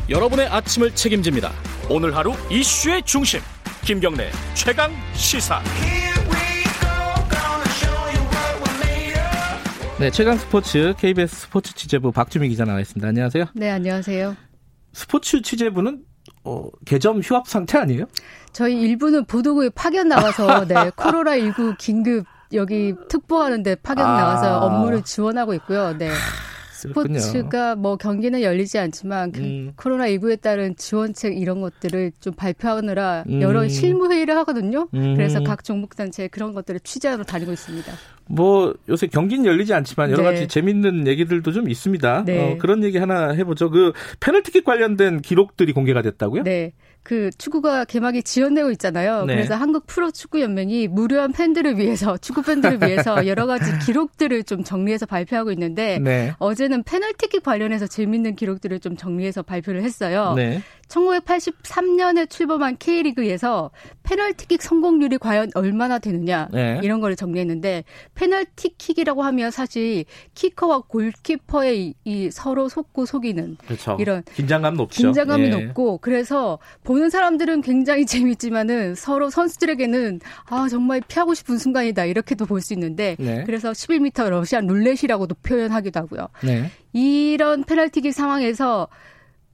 여러분의 아침을 책임집니다. 오늘 하루 이슈의 중심 김경래 최강 시사. 네, 최강 스포츠 KBS 스포츠 취재부 박주미 기자 나와 있습니다. 안녕하세요. 네, 안녕하세요. 스포츠 취재부는 어, 개점 휴업 상태 아니에요? 저희 일부는 보도국에 파견 나와서 네, 코로나 19 긴급 여기 특보하는데 파견 아. 나와서 업무를 지원하고 있고요. 네. 스포츠가 뭐 경기는 열리지 않지만 그 음. 코로나 19에 따른 지원책 이런 것들을 좀 발표하느라 음. 여러 실무 회의를 하거든요. 음. 그래서 각 종목 단체 그런 것들을 취재하러 다니고 있습니다. 뭐 요새 경기는 열리지 않지만 여러 네. 가지 재밌는 얘기들도 좀 있습니다. 네. 어, 그런 얘기 하나 해보죠. 그 페널티킥 관련된 기록들이 공개가 됐다고요? 네. 그 축구가 개막이 지연되고 있잖아요. 네. 그래서 한국 프로 축구 연맹이 무료한 팬들을 위해서 축구 팬들을 위해서 여러 가지 기록들을 좀 정리해서 발표하고 있는데 네. 어제는 페널티킥 관련해서 재밌는 기록들을 좀 정리해서 발표를 했어요. 네. 1983년에 출범한 K리그에서 페널티킥 성공률이 과연 얼마나 되느냐 네. 이런 거를 정리했는데 페널티킥이라고 하면 사실 키커와 골키퍼의 이, 이 서로 속고 속이는 그렇죠. 이런 긴장감 높죠. 긴장감이 예. 높고 그래서 보는 사람들은 굉장히 재밌지만은 서로 선수들에게는 아 정말 피하고 싶은 순간이다 이렇게도 볼 수 있는데 네. 그래서 11m 러시안 룰렛이라고도 표현하기도 하고요. 네. 이런 페널티킥 상황에서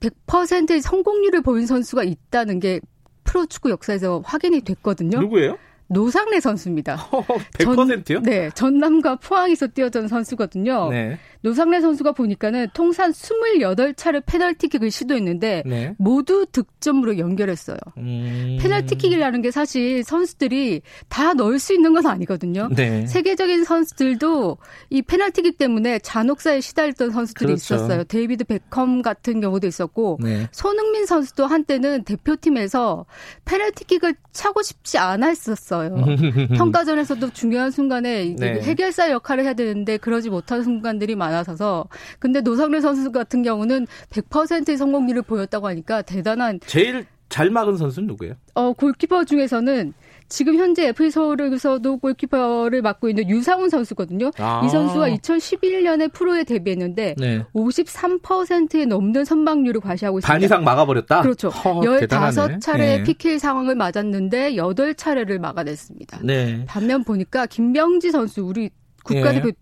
100%의 성공률을 보인 선수가 있다는 게 프로축구 역사에서 확인이 됐거든요. 누구예요? 노상래 선수입니다. 100%요? 네, 전남과 포항에서 뛰었던 선수거든요. 네. 노상래 선수가 보니까는 통산 28차례 페널티킥을 시도했는데 네. 모두 득점으로 연결했어요. 음. 페널티킥이라는 게 사실 선수들이 다 넣을 수 있는 건 아니거든요. 네. 세계적인 선수들도 이 페널티킥 때문에 잔혹사에 시달렸던 선수들이 그렇죠. 있었어요. 데이비드 베컴 같은 경우도 있었고 네. 손흥민 선수도 한때는 대표팀에서 페널티킥을 차고 싶지 않아 했었어요. 평가전에서도 중요한 순간에 네. 해결사 역할을 해야 되는데 그러지 못한 순간들이 많아서서 근데 노상래 선수 같은 경우는 100%의 성공률을 보였다고 하니까 대단한 제일 잘 막은 선수는 누구예요? 어, 골키퍼 중에서는 지금 현재 FA 서울에서도 골키퍼를 맡고 있는 유상훈 선수거든요. 아. 이 선수가 2011년에 프로에 데뷔했는데 네. 53%에 넘는 선방률을 과시하고 있습니다. 반 이상 막아버렸다? 그렇죠. 허, 대단하네. 15차례 네. PK 상황을 맞았는데 8차례를 막아냈습니다. 네. 반면 보니까 김병지 선수 우리 국가대표 예.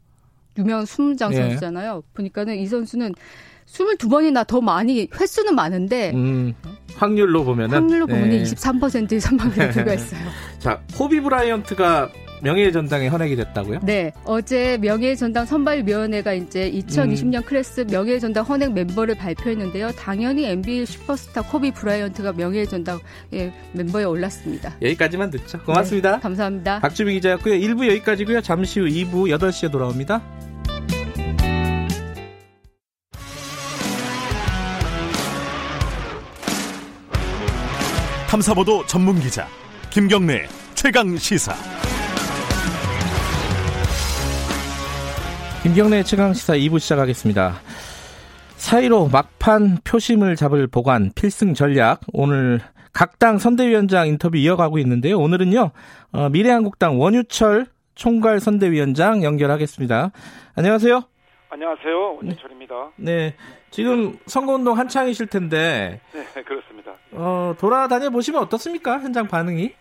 유명한 수문장 예. 선수잖아요. 보니까는 이 선수는 22번이나 더 많이 횟수는 많은데 음, 확률로 보면은 확률로 보면 네. 23%의 선방률을 불과했어요. 자, 코비 브라이언트가 명예의 전당에 헌액이 됐다고요? 네, 어제 명예의 전당 선발위원회가 이제 2020년 음. 클래스 명예의 전당 헌액 멤버를 발표했는데요. 당연히 NBA 슈퍼스타 코비 브라이언트가 명예의 전당 멤버에 올랐습니다. 여기까지만 듣죠. 고맙습니다. 네, 감사합니다. 박주비 기자였고요. 1부 여기까지고요. 잠시 후 2부 8시에 돌아옵니다. 탐사보도 전문 기자 김경래 최강 시사. 김경래 최강 시사 2부 시작하겠습니다. 사이로 막판 표심을 잡을 보관 필승 전략 오늘 각 당 선대위원장 인터뷰 이어가고 있는데요. 오늘은요 어, 미래한국당 원유철 총괄 선대위원장 연결하겠습니다. 안녕하세요. 안녕하세요. 원유철입니다. 네, 지금 선거운동 한창이실 텐데 네, 그렇습니다. 어, 돌아다녀 보시면 어떻습니까? 현장 반응이?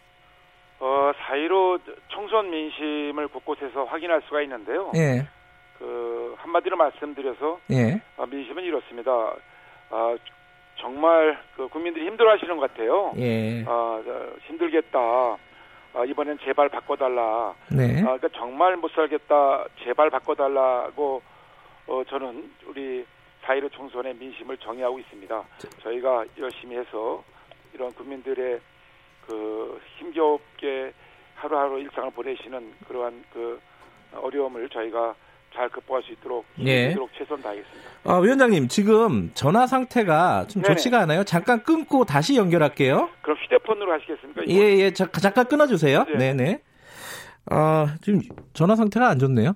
어, 4.15 총선 민심을 곳곳에서 확인할 수가 있는데요. 예, 그, 한마디로 말씀드려서, 예, 어, 민심은 이렇습니다. 아, 정말 그 국민들이 힘들어 하시는 것 같아요. 예, 아, 저, 힘들겠다. 아, 이번엔 제발 바꿔달라. 네, 아, 그러니까 정말 못 살겠다. 제발 바꿔달라고, 어, 저는 우리 4.15 총선의 민심을 정의하고 있습니다. 저희가 열심히 해서 이런 국민들의 그 힘겹게 하루하루 일상을 보내시는 그러한 그 어려움을 저희가 잘 극복할 수 있도록 예. 힘들도록 최선 다하겠습니다. 아, 위원장님 지금 전화 상태가 좀 네네. 좋지가 않아요. 잠깐 끊고 다시 연결할게요. 그럼 휴대폰으로 하시겠습니까? 이거? 예, 예, 자, 잠깐 끊어주세요. 네. 네, 네. 아, 지금 전화 상태가 안 좋네요.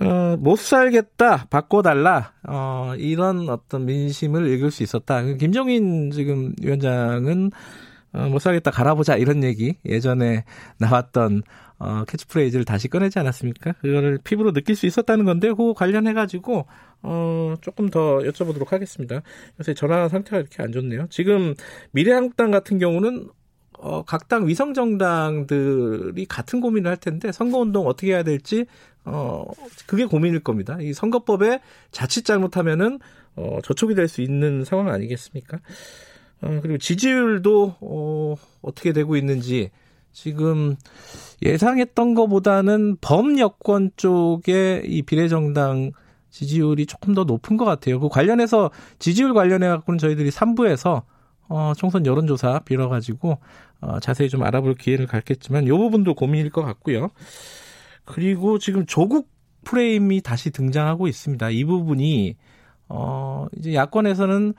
어, 못 살겠다, 바꿔달라, 어, 이런 어떤 민심을 읽을 수 있었다. 김정인 지금 위원장은, 어, 못 살겠다, 갈아보자, 이런 얘기, 예전에 나왔던, 어, 캐치프레이즈를 다시 꺼내지 않았습니까? 그거를 피부로 느낄 수 있었다는 건데, 그거 관련해가지고, 어, 조금 더 여쭤보도록 하겠습니다. 요새 전화 상태가 이렇게 안 좋네요. 지금 미래한국당 같은 경우는 어, 각 당 위성 정당들이 같은 고민을 할 텐데 선거 운동 어떻게 해야 될지 어, 그게 고민일 겁니다. 이 선거법에 자칫 잘못하면은 어, 저촉이 될 수 있는 상황 아니겠습니까? 어, 그리고 지지율도 어, 어떻게 되고 있는지 지금 예상했던 것보다는 범여권 쪽에 이 비례정당 지지율이 조금 더 높은 것 같아요. 그 관련해서 지지율 관련해 갖고는 저희들이 3부에서 어, 총선 여론조사 빌어가지고 어, 자세히 좀 알아볼 기회를 갖겠지만 이 부분도 고민일 것 같고요. 그리고 지금 조국 프레임이 다시 등장하고 있습니다. 이 부분이 어, 이제 야권에서는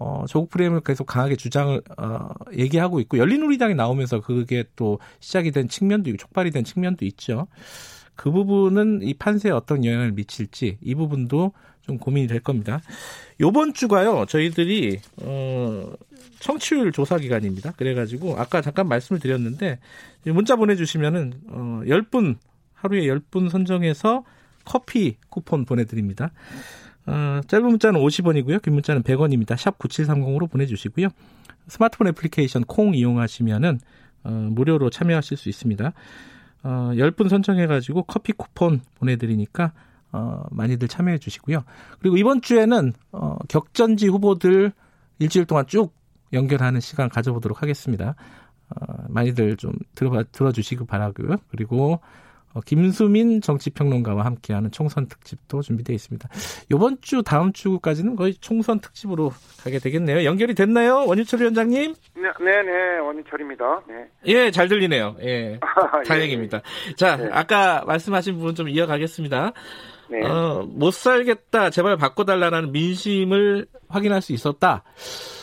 어, 조국 프레임을 계속 강하게 주장을, 어, 얘기하고 있고, 열린우리당이 나오면서 그게 또 시작이 된 측면도 있고, 촉발이 된 측면도 있죠. 그 부분은 이 판세에 어떤 영향을 미칠지, 이 부분도 좀 고민이 될 겁니다. 요번 주가요, 저희들이, 어, 청취율 조사 기간입니다. 그래가지고, 아까 잠깐 말씀을 드렸는데, 문자 보내주시면은, 어, 10분, 하루에 10분 선정해서 커피 쿠폰 보내드립니다. 어, 짧은 문자는 50원이고요. 긴 문자는 100원입니다. 샵 9730으로 보내주시고요. 스마트폰 애플리케이션 콩 이용하시면은 어, 무료로 참여하실 수 있습니다. 어, 10분 선정해가지고 커피 쿠폰 보내드리니까 어, 많이들 참여해 주시고요. 그리고 이번 주에는 어, 격전지 후보들 일주일 동안 쭉 연결하는 시간 가져보도록 하겠습니다. 어, 많이들 좀 들어 들어주시기 바라고요. 그리고 어, 김수민 정치평론가와 함께하는 총선 특집도 준비되어 있습니다. 이번 주 다음 주까지는 거의 총선 특집으로 가게 되겠네요. 연결이 됐나요, 원유철 위원장님? 네, 네, 네 원유철입니다. 네. 예, 잘 들리네요. 예, 아, 다행입니다. 자, 네. 아까 말씀하신 부분 좀 이어가겠습니다. 네. 어, 못 살겠다, 제발 바꿔달라는 민심을 확인할 수 있었다.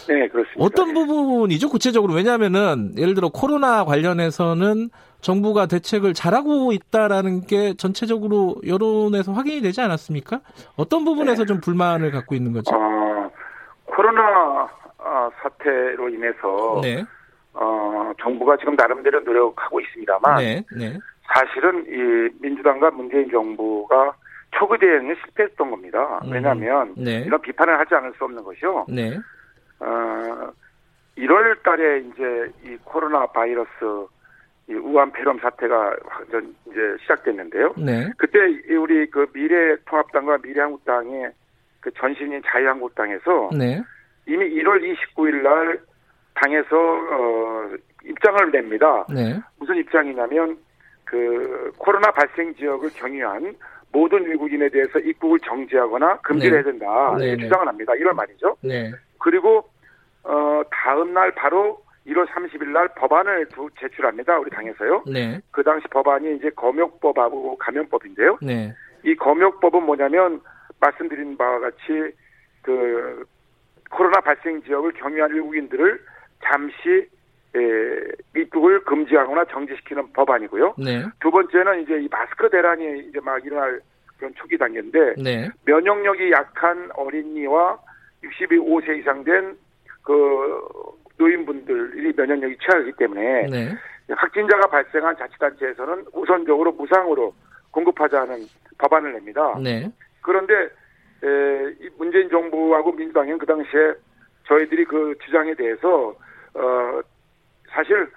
네, 그렇습니다. 어떤 부분이죠, 구체적으로? 왜냐하면은, 예를 들어 코로나 관련해서는 정부가 대책을 잘하고 있다라는 게 전체적으로 여론에서 확인이 되지 않았습니까? 어떤 부분에서 좀 불만을 갖고 있는 거죠? 어, 코로나 어, 사태로 인해서 네, 어, 정부가 지금 나름대로 노력하고 있습니다만 네, 네, 사실은 이 민주당과 문재인 정부가 초기 대응에 실패했던 겁니다. 음, 왜냐하면 네. 이런 비판을 하지 않을 수 없는 것이요. 네, 어, 1월 달에 이제 이 코로나 바이러스 이 우한 폐렴 사태가 완전 이제 시작됐는데요. 네, 그때 이 우리 그 미래통합당과 미래한국당의 그 전신인 자유한국당에서 네, 이미 1월 29일 날 당에서 어 입장을 냅니다. 네, 무슨 입장이냐면 그 코로나 발생 지역을 경유한 모든 외국인에 대해서 입국을 정지하거나 금지를 네. 해야 된다. 네, 이렇게 네. 주장을 합니다. 1월 말이죠. 네, 그리고 어 다음 날 바로 1월 30일 날 법안을 두 제출합니다. 우리 당에서요. 네, 그 당시 법안이 이제 검역법하고 감염법인데요. 네, 이 검역법은 뭐냐면 말씀드린 바와 같이 그 코로나 발생 지역을 경유한 외국인들을 잠시 에, 입국을 금지하거나 정지시키는 법안이고요. 네, 두 번째는 이제 이 마스크 대란이 이제 막 일어날 그런 초기 단계인데 네, 면역력이 약한 어린이와 65세 이상 된 그 노인분들이 면역력이 취약하기 때문에 네, 확진자가 발생한 자치단체에서는 우선적으로 무상으로 공급하자는 법안을 냅니다. 네, 그런데 에, 이 문재인 정부하고 민주당은 그 당시에 저희들이 그 주장에 대해서 어 사실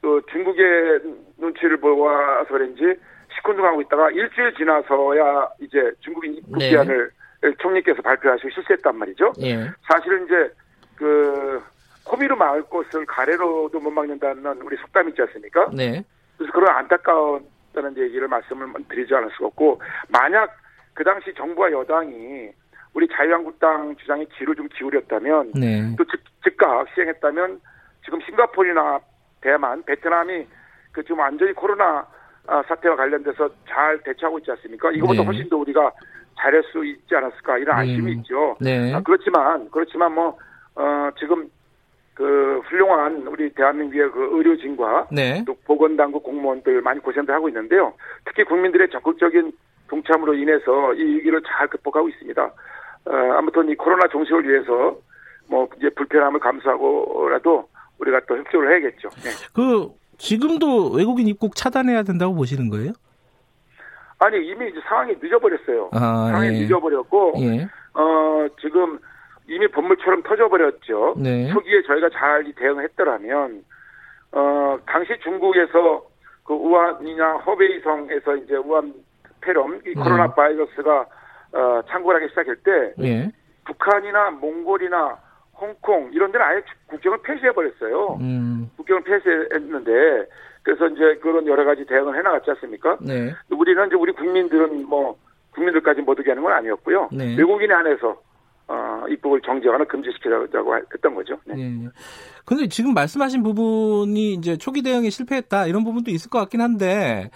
그 중국의 눈치를 보아서 그런지 시큰둥하고 있다가 일주일 지나서야 이제 중국인 입국 네. 기한을 총리께서 발표하시고 실시했단 말이죠. 예, 사실은 이제 그 코미로 막을 것을 가래로도 못 막는다는 우리 속담 있지 않습니까? 네, 그래서 그런 안타까웠다는 얘기를 말씀을 드리지 않을 수가 없고 만약 그 당시 정부와 여당이 우리 자유한국당 주장에 귀를 좀 기울였다면 네, 또 즉, 즉각 시행했다면 지금 싱가포르나 대만, 베트남이 그 지금 완전히 코로나 아, 사태와 관련돼서 잘 대처하고 있지 않습니까? 이거보다 네. 훨씬 더 우리가 잘할 수 있지 않았을까 이런 아쉬움이 음. 있죠. 네, 아, 그렇지만 그렇지만 뭐 어, 지금 그 훌륭한 우리 대한민국의 그 의료진과 네, 또 보건당국 공무원들 많이 고생들 하고 있는데요. 특히 국민들의 적극적인 동참으로 인해서 이 위기를 잘 극복하고 있습니다. 어, 아무튼 이 코로나 종식을 위해서 뭐 이제 불편함을 감수하고라도 우리가 또 협조를 해야겠죠. 네. 그 지금도 외국인 입국 차단해야 된다고 보시는 거예요? 아니 이미 이제 상황이 늦어버렸어요. 아, 상황이 예. 늦어버렸고 예, 어 지금 이미 본물처럼 터져버렸죠. 네, 초기에 저희가 잘 대응했더라면 어 당시 중국에서 그 우한이나 허베이성에서 이제 우한 폐렴 이 네. 코로나 바이러스가 어 창궐하기 시작할 때 예, 북한이나 몽골이나 홍콩 이런 데는 아예 국경을 폐쇄해 버렸어요. 음. 국경을 폐쇄했는데 그래서 이제 그런 여러 가지 대응을 해나갔지 않습니까? 네. 우리는 이제 우리 국민들은 뭐 국민들까지 못 오게 하는 건 아니었고요. 네. 외국인에 한해서 어, 입국을 정지하거나 금지시키자고 했던 거죠. 네. 예. 근데 지금 말씀하신 부분이 이제 초기 대응에 실패했다 이런 부분도 있을 것 같긴 한데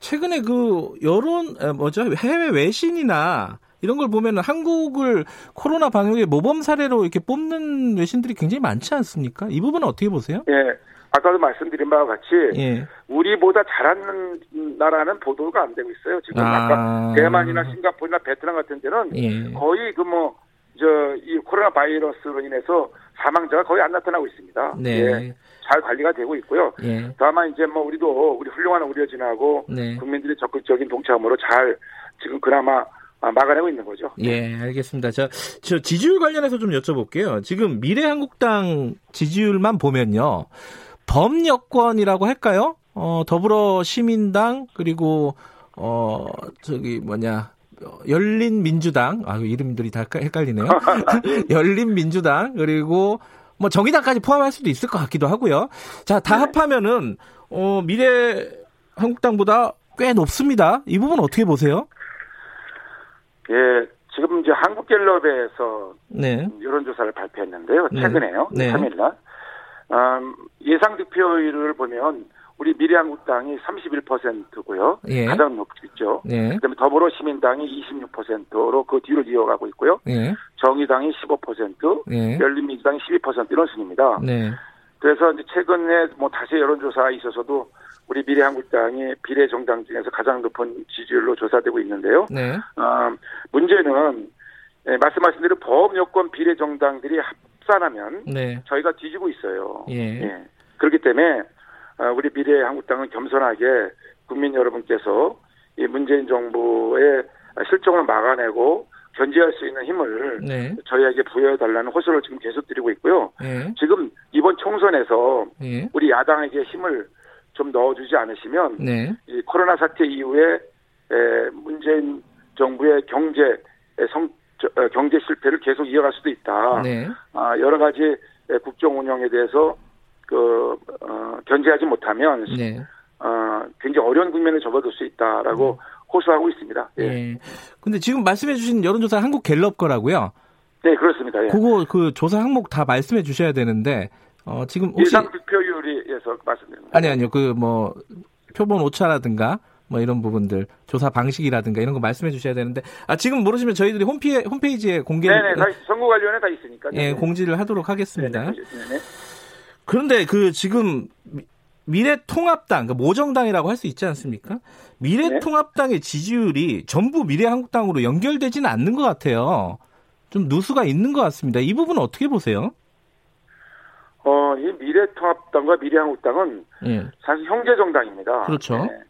최근에 그 여론 에, 뭐죠 해외 외신이나 이런 걸 보면은 한국을 코로나 방역의 모범 사례로 이렇게 뽑는 외신들이 굉장히 많지 않습니까? 이 부분은 어떻게 보세요? 예. 아까도 말씀드린 바와 같이 예. 우리보다 잘하는 나라는 보도가 안 되고 있어요. 지금 아. 아. 까 대만이나 싱가포르나 베트남 같은 데는 예. 거의 그 뭐 저 이 코로나 바이러스로 인해서 사망자가 거의 안 나타나고 있습니다. 네. 예. 잘 관리가 되고 있고요. 예. 다만 이제 뭐 우리도 우리 훌륭한 의료진하고 네. 국민들의 적극적인 동참으로 잘 지금 그나마 아, 막아내고 있는 거죠. 예, 알겠습니다. 저, 저 지지율 관련해서 좀 여쭤볼게요. 지금 미래한국당 지지율만 보면요. 범여권이라고 할까요? 어, 더불어 시민당, 그리고, 어, 저기, 뭐냐, 어, 열린 민주당, 아, 이름들이 다 헷갈- 헷갈리네요. 열린 민주당, 그리고, 뭐, 정의당까지 포함할 수도 있을 것 같기도 하고요. 자, 다 합하면은, 어, 미래 한국당보다 꽤 높습니다. 이 부분 어떻게 보세요? 예, 지금 이제 한국갤럽에서 네. 여론조사를 발표했는데요. 네. 최근에요. 네. 3일날. 음, 예상 득표율을 보면 우리 미래한국당이 31%고요. 예. 가장 높죠. 네. 그다음에 더불어시민당이 26%로 그 뒤를 이어가고 있고요. 네. 정의당이 15%, 네. 열린민주당이 12% 이런 순입니다. 네. 그래서 이제 최근에 뭐 다시 여론조사에 있어서도 우리 미래한국당이 비례정당 중에서 가장 높은 지지율로 조사되고 있는데요. 네. 어, 문제는 예, 말씀하신 대로 범여권 비례정당들이 합산하면 네. 저희가 뒤지고 있어요. 예. 그렇기 때문에 어, 우리 미래한국당은 겸손하게 국민 여러분께서 이 문재인 정부의 실정을 막아내고 견제할 수 있는 힘을 네. 저희에게 부여해달라는 호소를 지금 계속 드리고 있고요. 예. 지금 이번 총선에서 예. 우리 야당에게 힘을 좀 넣어주지 않으시면 네. 이 코로나 사태 이후에 에, 문재인 정부의 경제 성 저, 어, 경제 실패를 계속 이어갈 수도 있다. 네. 아, 여러 가지 에, 국정 운영에 대해서 그 어, 견제하지 못하면 네. 어, 굉장히 어려운 국면에 접어들 수 있다라고 호소하고 있습니다. 예. 예. 근데 지금 말씀해 주신 여론조사 한국 갤럽 거라고요. 네, 그렇습니다. 예. 그거 그 조사 항목 다 말씀해 주셔야 되는데 어 지금 혹시 예상 득표 율에서 말씀드립니다. 아니 아니요. 그 뭐 표본 오차라든가 뭐 이런 부분들 조사 방식이라든가 이런 거 말씀해 주셔야 되는데 아 지금 모르시면 저희들이 홈피, 홈페이지에 공개 네네, 다 선거 관련에 다 있으니까. 예, 공지를 하도록 하겠습니다. 네네. 네네. 그런데 그 지금 미- 미래통합당, 그 모정당이라고 할 수 있지 않습니까? 미래통합당의 지지율이 전부 미래한국당으로 연결되지는 않는 것 같아요. 좀 누수가 있는 것 같습니다. 이 부분은 어떻게 보세요? 어, 이 미래통합당과 미래한국당은 예. 사실 형제 정당입니다. 그렇죠. 네.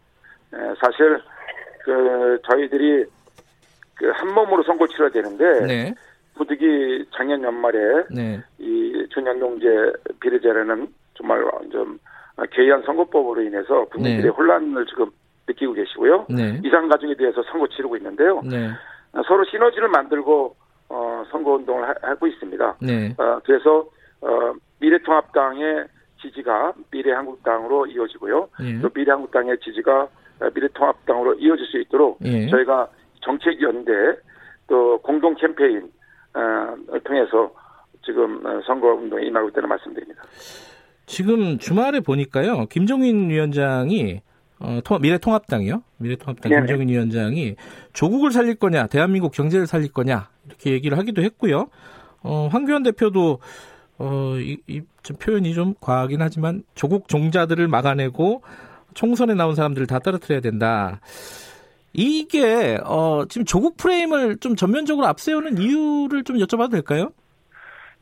네, 사실 그 저희들이 그 한 몸으로 선거 를 치러야 되는데 네. 부득이 작년 연말에 네. 이 준연동제 비례제라는 정말 좀 개의한 선거법으로 인해서 국민들의 네. 혼란을 지금 느끼고 계시고요. 네. 이상 가족에 대해서 선거 치르고 있는데요. 네. 서로 시너지를 만들고 어, 선거 운동을 하, 하고 있습니다. 네. 어, 그래서 어, 미래통합당의 지지가 미래한국당으로 이어지고요. 예. 또 미래한국당의 지지가 어, 미래통합당으로 이어질 수 있도록 예. 저희가 정책 연대 또 공동 캠페인을 통해서 지금 어, 선거 운동에 임하고 있다는 말씀드립니다. 지금 주말에 보니까요. 김종인 위원장이 어, 통- 미래통합당이요. 미래통합당 네네. 김종인 위원장이 조국을 살릴 거냐, 대한민국 경제를 살릴 거냐 이렇게 얘기를 하기도 했고요. 어, 황교안 대표도 어, 이, 이, 좀 표현이 좀 과하긴 하지만 조국 종자들을 막아내고 총선에 나온 사람들을 다 떨어뜨려야 된다. 이게 어, 지금 조국 프레임을 좀 전면적으로 앞세우는 이유를 좀 여쭤봐도 될까요?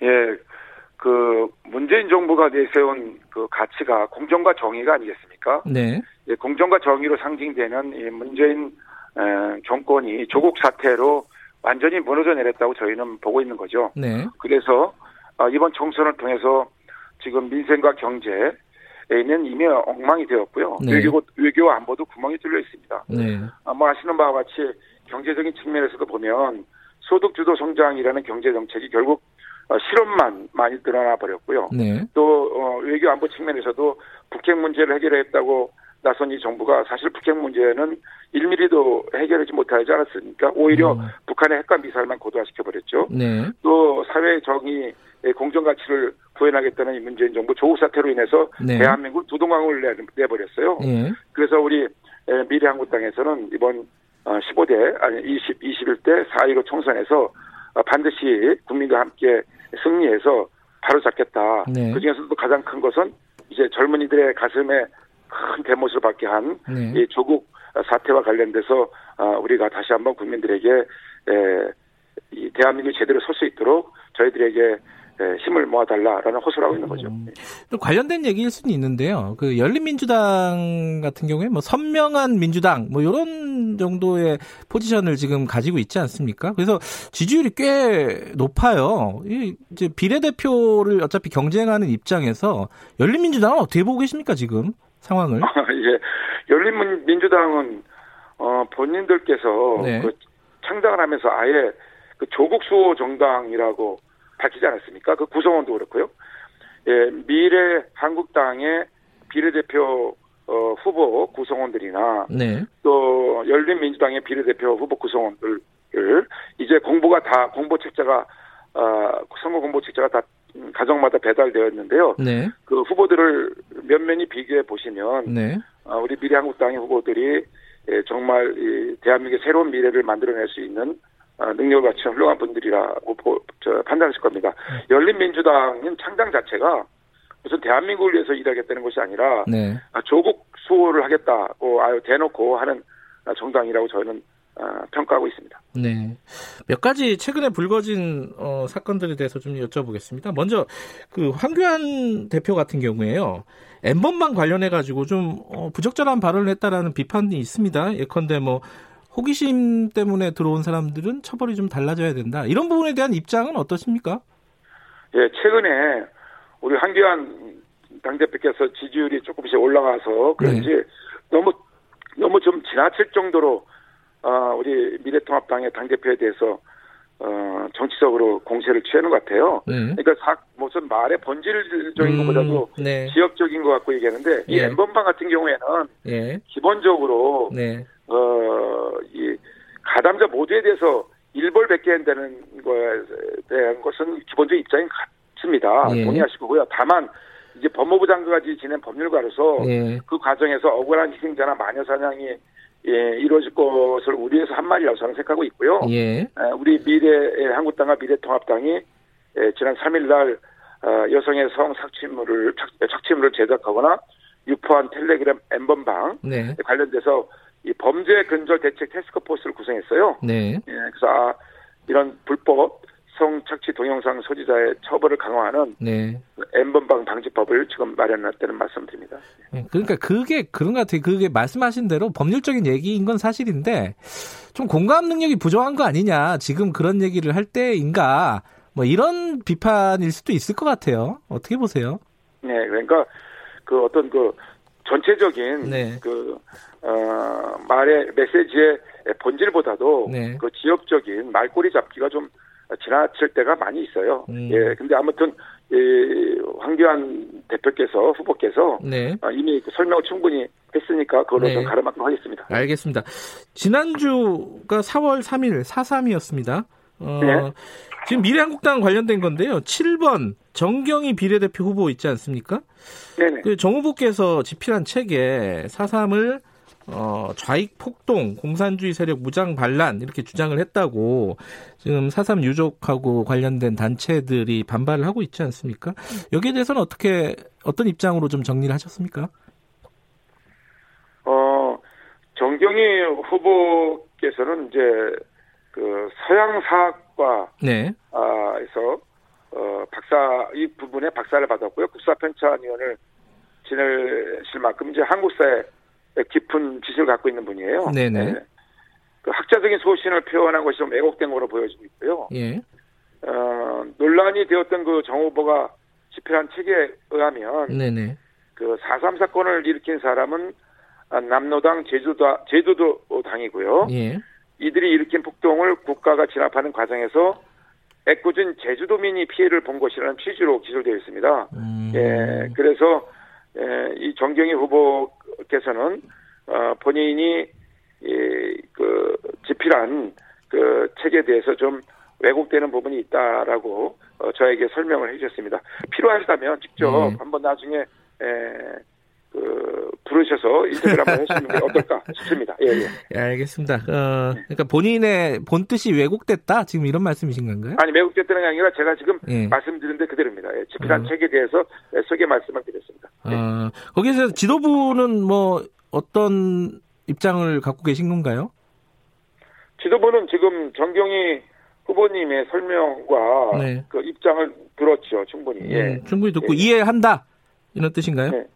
예, 그 문재인 정부가 내세운 그 가치가 공정과 정의가 아니겠습니까? 네. 예, 공정과 정의로 상징되는 이 문재인 에, 정권이 조국 사태로 완전히 무너져 내렸다고 저희는 보고 있는 거죠. 네. 그래서 어, 이번 총선을 통해서 지금 민생과 경제에는 이미 엉망이 되었고요. 네. 외교 외교 안보도 구멍이 뚫려 있습니다. 네. 아, 뭐 아시는 바와 같이 경제적인 측면에서도 보면 소득 주도 성장이라는 경제 정책이 결국 어, 실험만 많이 늘어나 버렸고요. 네. 또 어, 외교 안보 측면에서도 북핵 문제를 해결했다고 나선 이 정부가 사실 북핵 문제는 1mm도 해결하지 못하지 않았습니까? 오히려 음. 북한의 핵과 미사일만 고도화시켜 버렸죠. 네. 또 사회 정의 공정 가치를 구현하겠다는 이 문재인 정부 조국 사태로 인해서 네. 대한민국 두동강을 내, 내버렸어요. 예. 그래서 우리 에, 미래한국당에서는 이번 어, 15대 아니 20, 21대 4.15 총선에서 어, 반드시 국민과 함께 승리해서 바로 잡겠다. 네. 그 중에서도 가장 큰 것은 이제 젊은이들의 가슴에 큰 대못을 받게 한 네. 이 조국 사태와 관련돼서 어, 우리가 다시 한번 국민들에게 에, 이 대한민국이 제대로 설 수 있도록 저희들에게 에, 힘을 모아달라라는 호소를 하고 있는 거죠. 음. 또 관련된 얘기일 수는 있는데요. 그 열린민주당 같은 경우에 뭐 선명한 민주당 뭐 이런 정도의 포지션을 지금 가지고 있지 않습니까? 그래서 지지율이 꽤 높아요. 이 이제 비례대표를 어차피 경쟁하는 입장에서 열린민주당은 어떻게 보고 계십니까 지금 상황을? 이제 열린민주당은 어, 본인들께서 네. 그 창당을 하면서 아예 그 조국 수호 정당이라고 밝히지 않았습니까? 그 구성원도 그렇고요. 예, 미래 한국당의 비례대표 어, 후보 구성원들이나 네. 또 열린민주당의 비례대표 후보 구성원들 을 이제 공보가 다 공보 책자가 어, 선거 공보 책자가 다 음, 가정마다 배달되었는데요. 네. 그 후보들을 면면히 비교해 보시면 네. 어, 우리 미래한국당의 후보들이 예, 정말 이 대한민국의 새로운 미래를 만들어낼 수 있는 어, 능력을 갖춘 훌륭한 분들이라고 판단하실 겁니다. 열린민주당은 창당 자체가 무슨 대한민국을 위해서 일하겠다는 것이 아니라 네. 아, 조국 수호를 하겠다고 아유 대놓고 하는 아, 정당이라고 저는 아, 평가하고 있습니다. 네. 몇 가지 최근에 불거진 어, 사건들에 대해서 좀 여쭤보겠습니다. 먼저 그 황교안 대표 같은 경우에요. 엠번방 관련해 가지고 좀 어, 부적절한 발언을 했다라는 비판이 있습니다. 예컨대 뭐 호기심 때문에 들어온 사람들은 처벌이 좀 달라져야 된다. 이런 부분에 대한 입장은 어떠십니까? 예, 최근에 우리 한기환 당대표께서 지지율이 조금씩 올라가서 그런지 너무 너무 좀 지나칠 정도로 어, 우리 미래통합당의 당대표에 대해서 어, 정치적으로 공세를 취하는 것 같아요. 네. 그러니까 사, 무슨 말의 본질적인 음, 것보다도 네. 지역적인 것 같고 얘기하는데 이 예. 엠번방 같은 경우에는 예. 기본적으로 네. 어, 이 가담자 모두에 대해서 일벌백계 한다는 거에 대한 것은 기본적인 입장이 같습니다. 예. 동의하실 거고요. 다만 이제 법무부 장관까지 지낸 법률가로서 예. 그 과정에서 억울한 희생자나 마녀 사냥이 예, 이루어질 것을 우려해서 한 말이라고 저는 생각하고 있고요. 예. 에, 우리 미래 한국당과 미래통합당이 에, 지난 3일날 어, 여성의 성 착취물을 착, 착취물을 제작하거나 유포한 텔레그램 엠번방 네. 관련돼서 이 범죄 근절 대책 테스크 포스를 구성했어요. 네. 예, 그래서 아, 이런 불법 성착취 동영상 소지자의 처벌을 강화하는 네. 엠번방 방지법을 지금 마련했다는 말씀드립니다. 예, 그러니까 그게 그런 것 같아요. 그게 말씀하신 대로 법률적인 얘기인 건 사실인데 좀 공감 능력이 부족한 거 아니냐. 지금 그런 얘기를 할 때인가. 뭐 이런 비판일 수도 있을 것 같아요. 어떻게 보세요? 네, 그러니까 그 어떤 그 전체적인 네. 그 어, 말의 메시지의 본질보다도 네. 그 지역적인 말꼬리 잡기가 좀 지나칠 때가 많이 있어요. 음. 예, 근데 아무튼 이 황교안 대표께서 후보께서 네. 어, 이미 그 설명을 충분히 했으니까 그걸로 네. 좀 가름하도록 하겠습니다. 알겠습니다. 지난주가 4월 3일 4.3이었습니다. 어, 네. 지금 미래한국당 관련된 건데요. 7번 정경희 비례대표 후보 있지 않습니까? 네네. 그 정 후보께서 집필한 책에 4.3을 어, 좌익 폭동, 공산주의 세력 무장 반란 이렇게 주장을 했다고 지금 4.3 유족하고 관련된 단체들이 반발을 하고 있지 않습니까? 여기에 대해서는 어떻게 어떤 입장으로 좀 정리를 하셨습니까? 어, 정경희 후보께서는 이제 그 서양 사학과 네. 아, 에서 어, 박사 이 부분에 박사를 받았고요. 국사 편찬위원을 지내실 만큼 이제 한국사에 깊은 지식을 갖고 있는 분이에요. 네네. 그 학자적인 소신을 표현한 것이 좀 왜곡된 거로 보여지고 있고요. 예. 어, 논란이 되었던 그 정 후보가 집필한 책에 의하면 네네. 그 4.3 사건을 일으킨 사람은 아, 남로당 제주도 제주도 당이고요. 예. 이들이 일으킨 폭동을 국가가 진압하는 과정에서 애꿎은 제주도민이 피해를 본 것이라는 취지로 기소되어 있습니다. 음. 예, 그래서 예, 이 정경희 후보 께서는 어, 본인이 이, 그 집필한 그 책에 대해서 좀 왜곡되는 부분이 있다라고 어, 저에게 설명을 해주셨습니다. 필요하시다면 직접 네. 한번 나중에 에, 그 부르셔서 인터뷰를 한번 해주시는 게 어떨까 싶습니다. 예, 예. 예 알겠습니다. 어, 그러니까 본인의 본 뜻이 왜곡됐다 지금 이런 말씀이신 건가요? 아니 왜곡됐다는 게 아니라 제가 지금 예. 말씀드린 데 그대로입니다. 예, 집필한 어. 책에 대해서 소개 말씀을 드렸습니다. 어, 거기서 지도부는 뭐 어떤 입장을 갖고 계신 건가요? 지도부는 지금 정경희 후보님의 설명과 네. 그 입장을 들었죠, 충분히. 예. 음, 충분히 듣고 예. 이해한다 이런 뜻인가요? 네.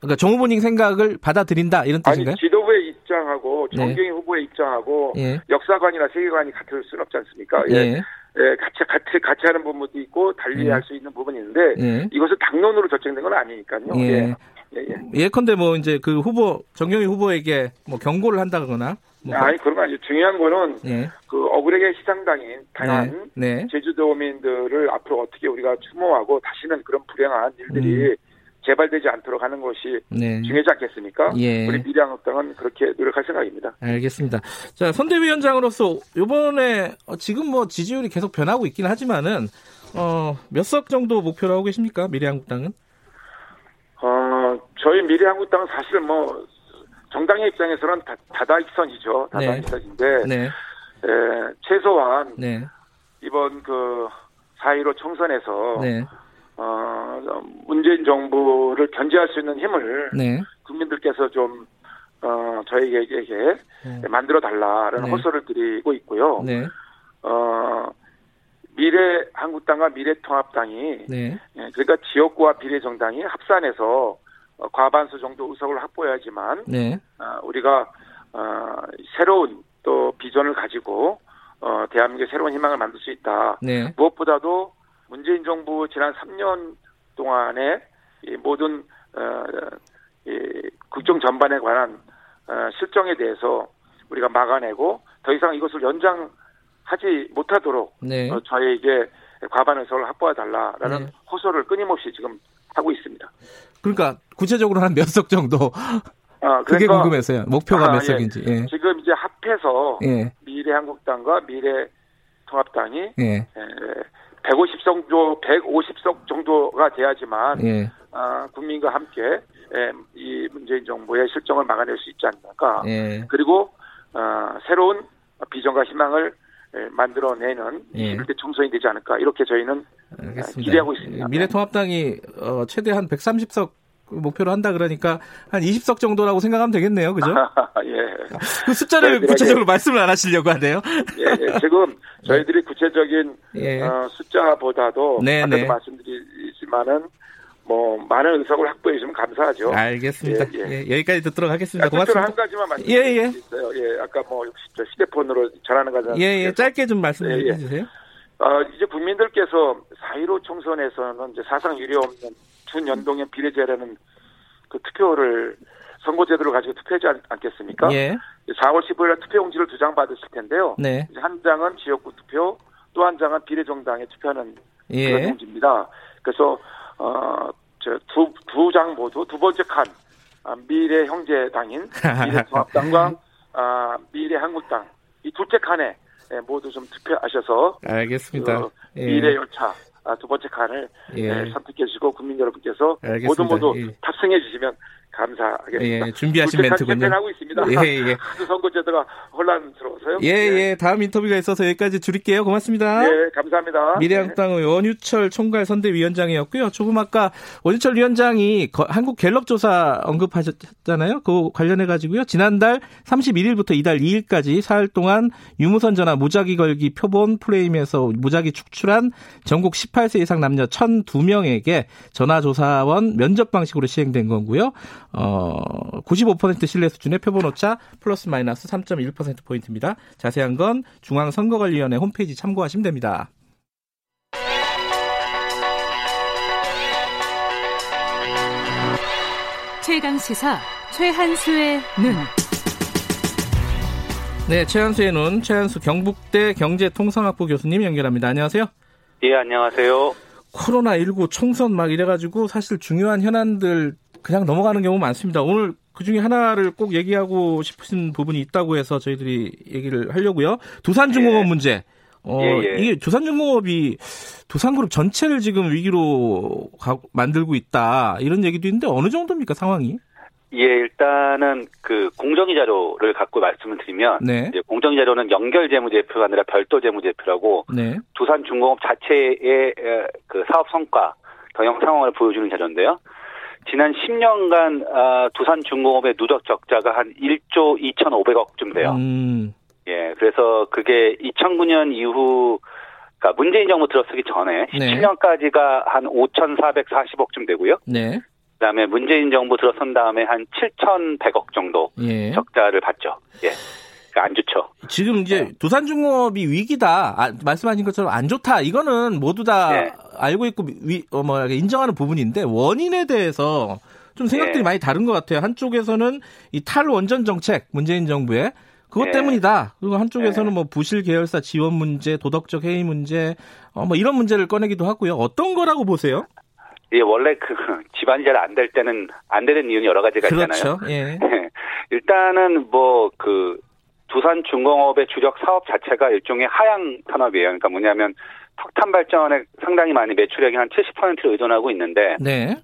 그러니까 정 후보님 생각을 받아들인다 이런 뜻인가요? 아니, 지도부의 입장하고 네. 정경희 네. 후보의 입장하고 예. 역사관이나 세계관이 같을 수는 없지 않습니까? 예. 예. 예, 같이 같이 같이 하는 부분도 있고 달리 예. 할수 있는 부분이 있는데 예. 이것은 당론으로 결정된 건 아니니까요. 예. 예. 예, 예. 컨대뭐 이제 그 후보 정경희 후보에게 뭐 경고를 한다거나 뭐 아니 그런 거 아니죠. 중요한 거는 예. 그 억울하게 시상당인 다양한 네. 네. 제주도민들을 앞으로 어떻게 우리가 추모하고 다시는 그런 불행한 일들이 음. 재발되지 않도록 하는 것이 네. 중요하지 않겠습니까? 예. 우리 미래한국당은 그렇게 노력할 생각입니다. 알겠습니다. 자 선대위원장으로서 이번에 어, 지금 뭐 지지율이 계속 변하고 있긴 하지만은 어, 몇 석 정도 목표로 하고 계십니까? 미래한국당은? 어 저희 미래한국당은 사실 뭐 정당의 입장에서는 다, 다다익선이죠. 네. 다다익선인데 네. 에, 최소한 네. 이번 그4.15 총선에서 네. 어, 문재인 정부를 견제할 수 있는 힘을 네. 국민들께서 좀 어, 저희에게 네. 만들어 달라라는 호소를 드리고 있고요. 어, 미래 한국당과 미래통합당이 예, 그러니까 지역구와 비례정당이 합산해서 어, 과반수 정도 의석을 확보해야지만 네. 어, 우리가 어, 새로운 또 비전을 가지고 어, 대한민국의 새로운 희망을 만들 수 있다. 네. 무엇보다도 문재인 정부 지난 3년 동안의 이 모든 어, 이 국정 전반에 관한 어, 실정에 대해서 우리가 막아내고 더 이상 이것을 연장하지 못하도록 네. 어, 저희에게 과반 의석을 확보해 달라라는 네. 호소를 끊임없이 지금 하고 있습니다. 그러니까 구체적으로 한 몇 석 정도? 아, 그러니까, 그게 궁금해서요. 목표가 아, 몇 예. 석인지. 예. 지금 이제 합해서 예. 미래한국당과 미래통합당이 예. 150석 정도, 150석 정도가 돼야지만 예. 아, 국민과 함께 예, 이 문재인 정부의 실정을 막아낼 수 있지 않을까. 예. 그리고 어, 새로운 비전과 희망을 예, 만들어내는 예. 21대 총선이 되지 않을까 이렇게 저희는 알겠습니다. 기대하고 있습니다. 미래통합당이 어, 최대 한 130석 목표로 한다 그러니까 한 20석 정도라고 생각하면 되겠네요, 그죠? 예. 그 숫자를 구체적으로 말씀을 안 하시려고 하네요. 예, 예. 지금 저희들이 구체적인 예. 어, 숫자보다도 네, 아까도 네. 말씀드리지만은 뭐 많은 의석을 확보해 주시면 감사하죠. 알겠습니다. 예, 예. 예, 여기까지 듣도록 하겠습니다. 고맙습니다. 한 가지만 말씀드릴 예, 예. 있어요. 예, 아까 뭐 휴대폰으로 전하는 거잖아요. 예, 예. 짧게 좀 말씀해 예, 예. 주세요. 어, 이제 국민들께서 4.15 총선에서는 이제 사상 유례 없는 준연동형 비례제라는 그 투표를 선거제도를 가지고 투표하지 않, 겠습니까 예. 4월 15일 투표용지를 두 장 받으실 텐데요. 네. 한 장은 지역구 투표, 또 한 장은 비례정당에 투표하는 예. 그런 용지입니다. 그래서 어, 저두 두 장 모두 두 번째 칸 아, 미래 형제당인 미래통합당과 아, 미래 한국당 이 둘째 칸에 예, 모두 좀 투표하셔서 알겠습니다. 그 예. 미래 열차 아, 두 번째 칸을 예. 예, 선택해 주시고 국민 여러분께서 알겠습니다. 모두 모두 예. 탑승해 주시면 감사하겠습니다. 예, 준비하신 멘트군요. 하고 있습니다. 예, 예. 선거제도가 혼란스러워서요. 예, 예, 예. 다음 인터뷰가 있어서 여기까지 줄일게요. 고맙습니다. 예, 감사합니다. 미래한국당의 네. 원유철 총괄 선대위원장이었고요. 조금 아까 원유철 위원장이 한국 갤럽 조사 언급하셨잖아요. 그 관련해 가지고요. 지난달 31일부터 이달 2일까지 사흘 동안 유무선 전화 무작위 걸기 표본 프레임에서 무작위 축출한 전국 18세 이상 남녀 1,002명에게 전화 조사원 면접 방식으로 시행된 거고요. 어, 95% 신뢰 수준의 표본 오차 플러스 마이너스 3.1%포인트입니다. 자세한 건 중앙선거관리위원회 홈페이지 참고하시면 됩니다. 최강 시사 최한수의 눈. 네, 최한수의 눈, 최한수 경북대 경제통상학부 교수님 연결합니다. 안녕하세요. 예, 안녕하세요. 코로나 19 총선 막 이래가지고 사실 중요한 현안들 그냥 넘어가는 경우 많습니다. 오늘 그 중에 하나를 꼭 얘기하고 싶으신 부분이 있다고 해서 저희들이 얘기를 하려고요. 두산중공업 예. 문제. 어, 예, 예. 이게 두산중공업이 두산그룹 전체를 지금 위기로 가, 만들고 있다. 이런 얘기도 있는데 어느 정도입니까, 상황이? 예, 일단은 그 공정위 자료를 갖고 말씀을 드리면 네. 이제 공정위 자료는 연결 재무제표가 아니라 별도 재무제표라고 네. 두산중공업 자체의 그 사업 성과, 경영 상황을 보여주는 자료인데요. 지난 10년간 아, 두산 중공업의 누적 적자가 한 1조 2,500억쯤 돼요. 음. 예, 그래서 그게 2009년 이후 그러니까 문재인 정부 들어서기 전에 17년까지가 한 5,440억쯤 되고요. 네. 그다음에 문재인 정부 들어선 다음에 한 7,100억 정도 예. 적자를 봤죠. 예. 그러니까 안 좋죠. 지금 이제 네. 두산중공업이 위기다. 아, 말씀하신 것처럼 안 좋다. 이거는 모두 다 네. 알고 있고 위, 어, 뭐 인정하는 부분인데 원인에 대해서 좀 생각들이 네. 많이 다른 것 같아요. 한쪽에서는 이 탈원전 정책 문재인 정부의 그것 네. 때문이다. 그리고 한쪽에서는 네. 뭐 부실 계열사 지원 문제, 도덕적 해이 문제, 어, 뭐 이런 문제를 꺼내기도 하고요. 어떤 거라고 보세요? 예, 원래 그 집안이 잘 안 될 때는 안 되는 이유는 여러 가지가 있잖아요. 그렇죠. 예. 일단은 뭐 그 두산 중공업의 주력 사업 자체가 일종의 하향 산업이에요. 그러니까 뭐냐면 석탄 발전에 상당히 많이 매출액이 한 70%를 의존하고 있는데 네.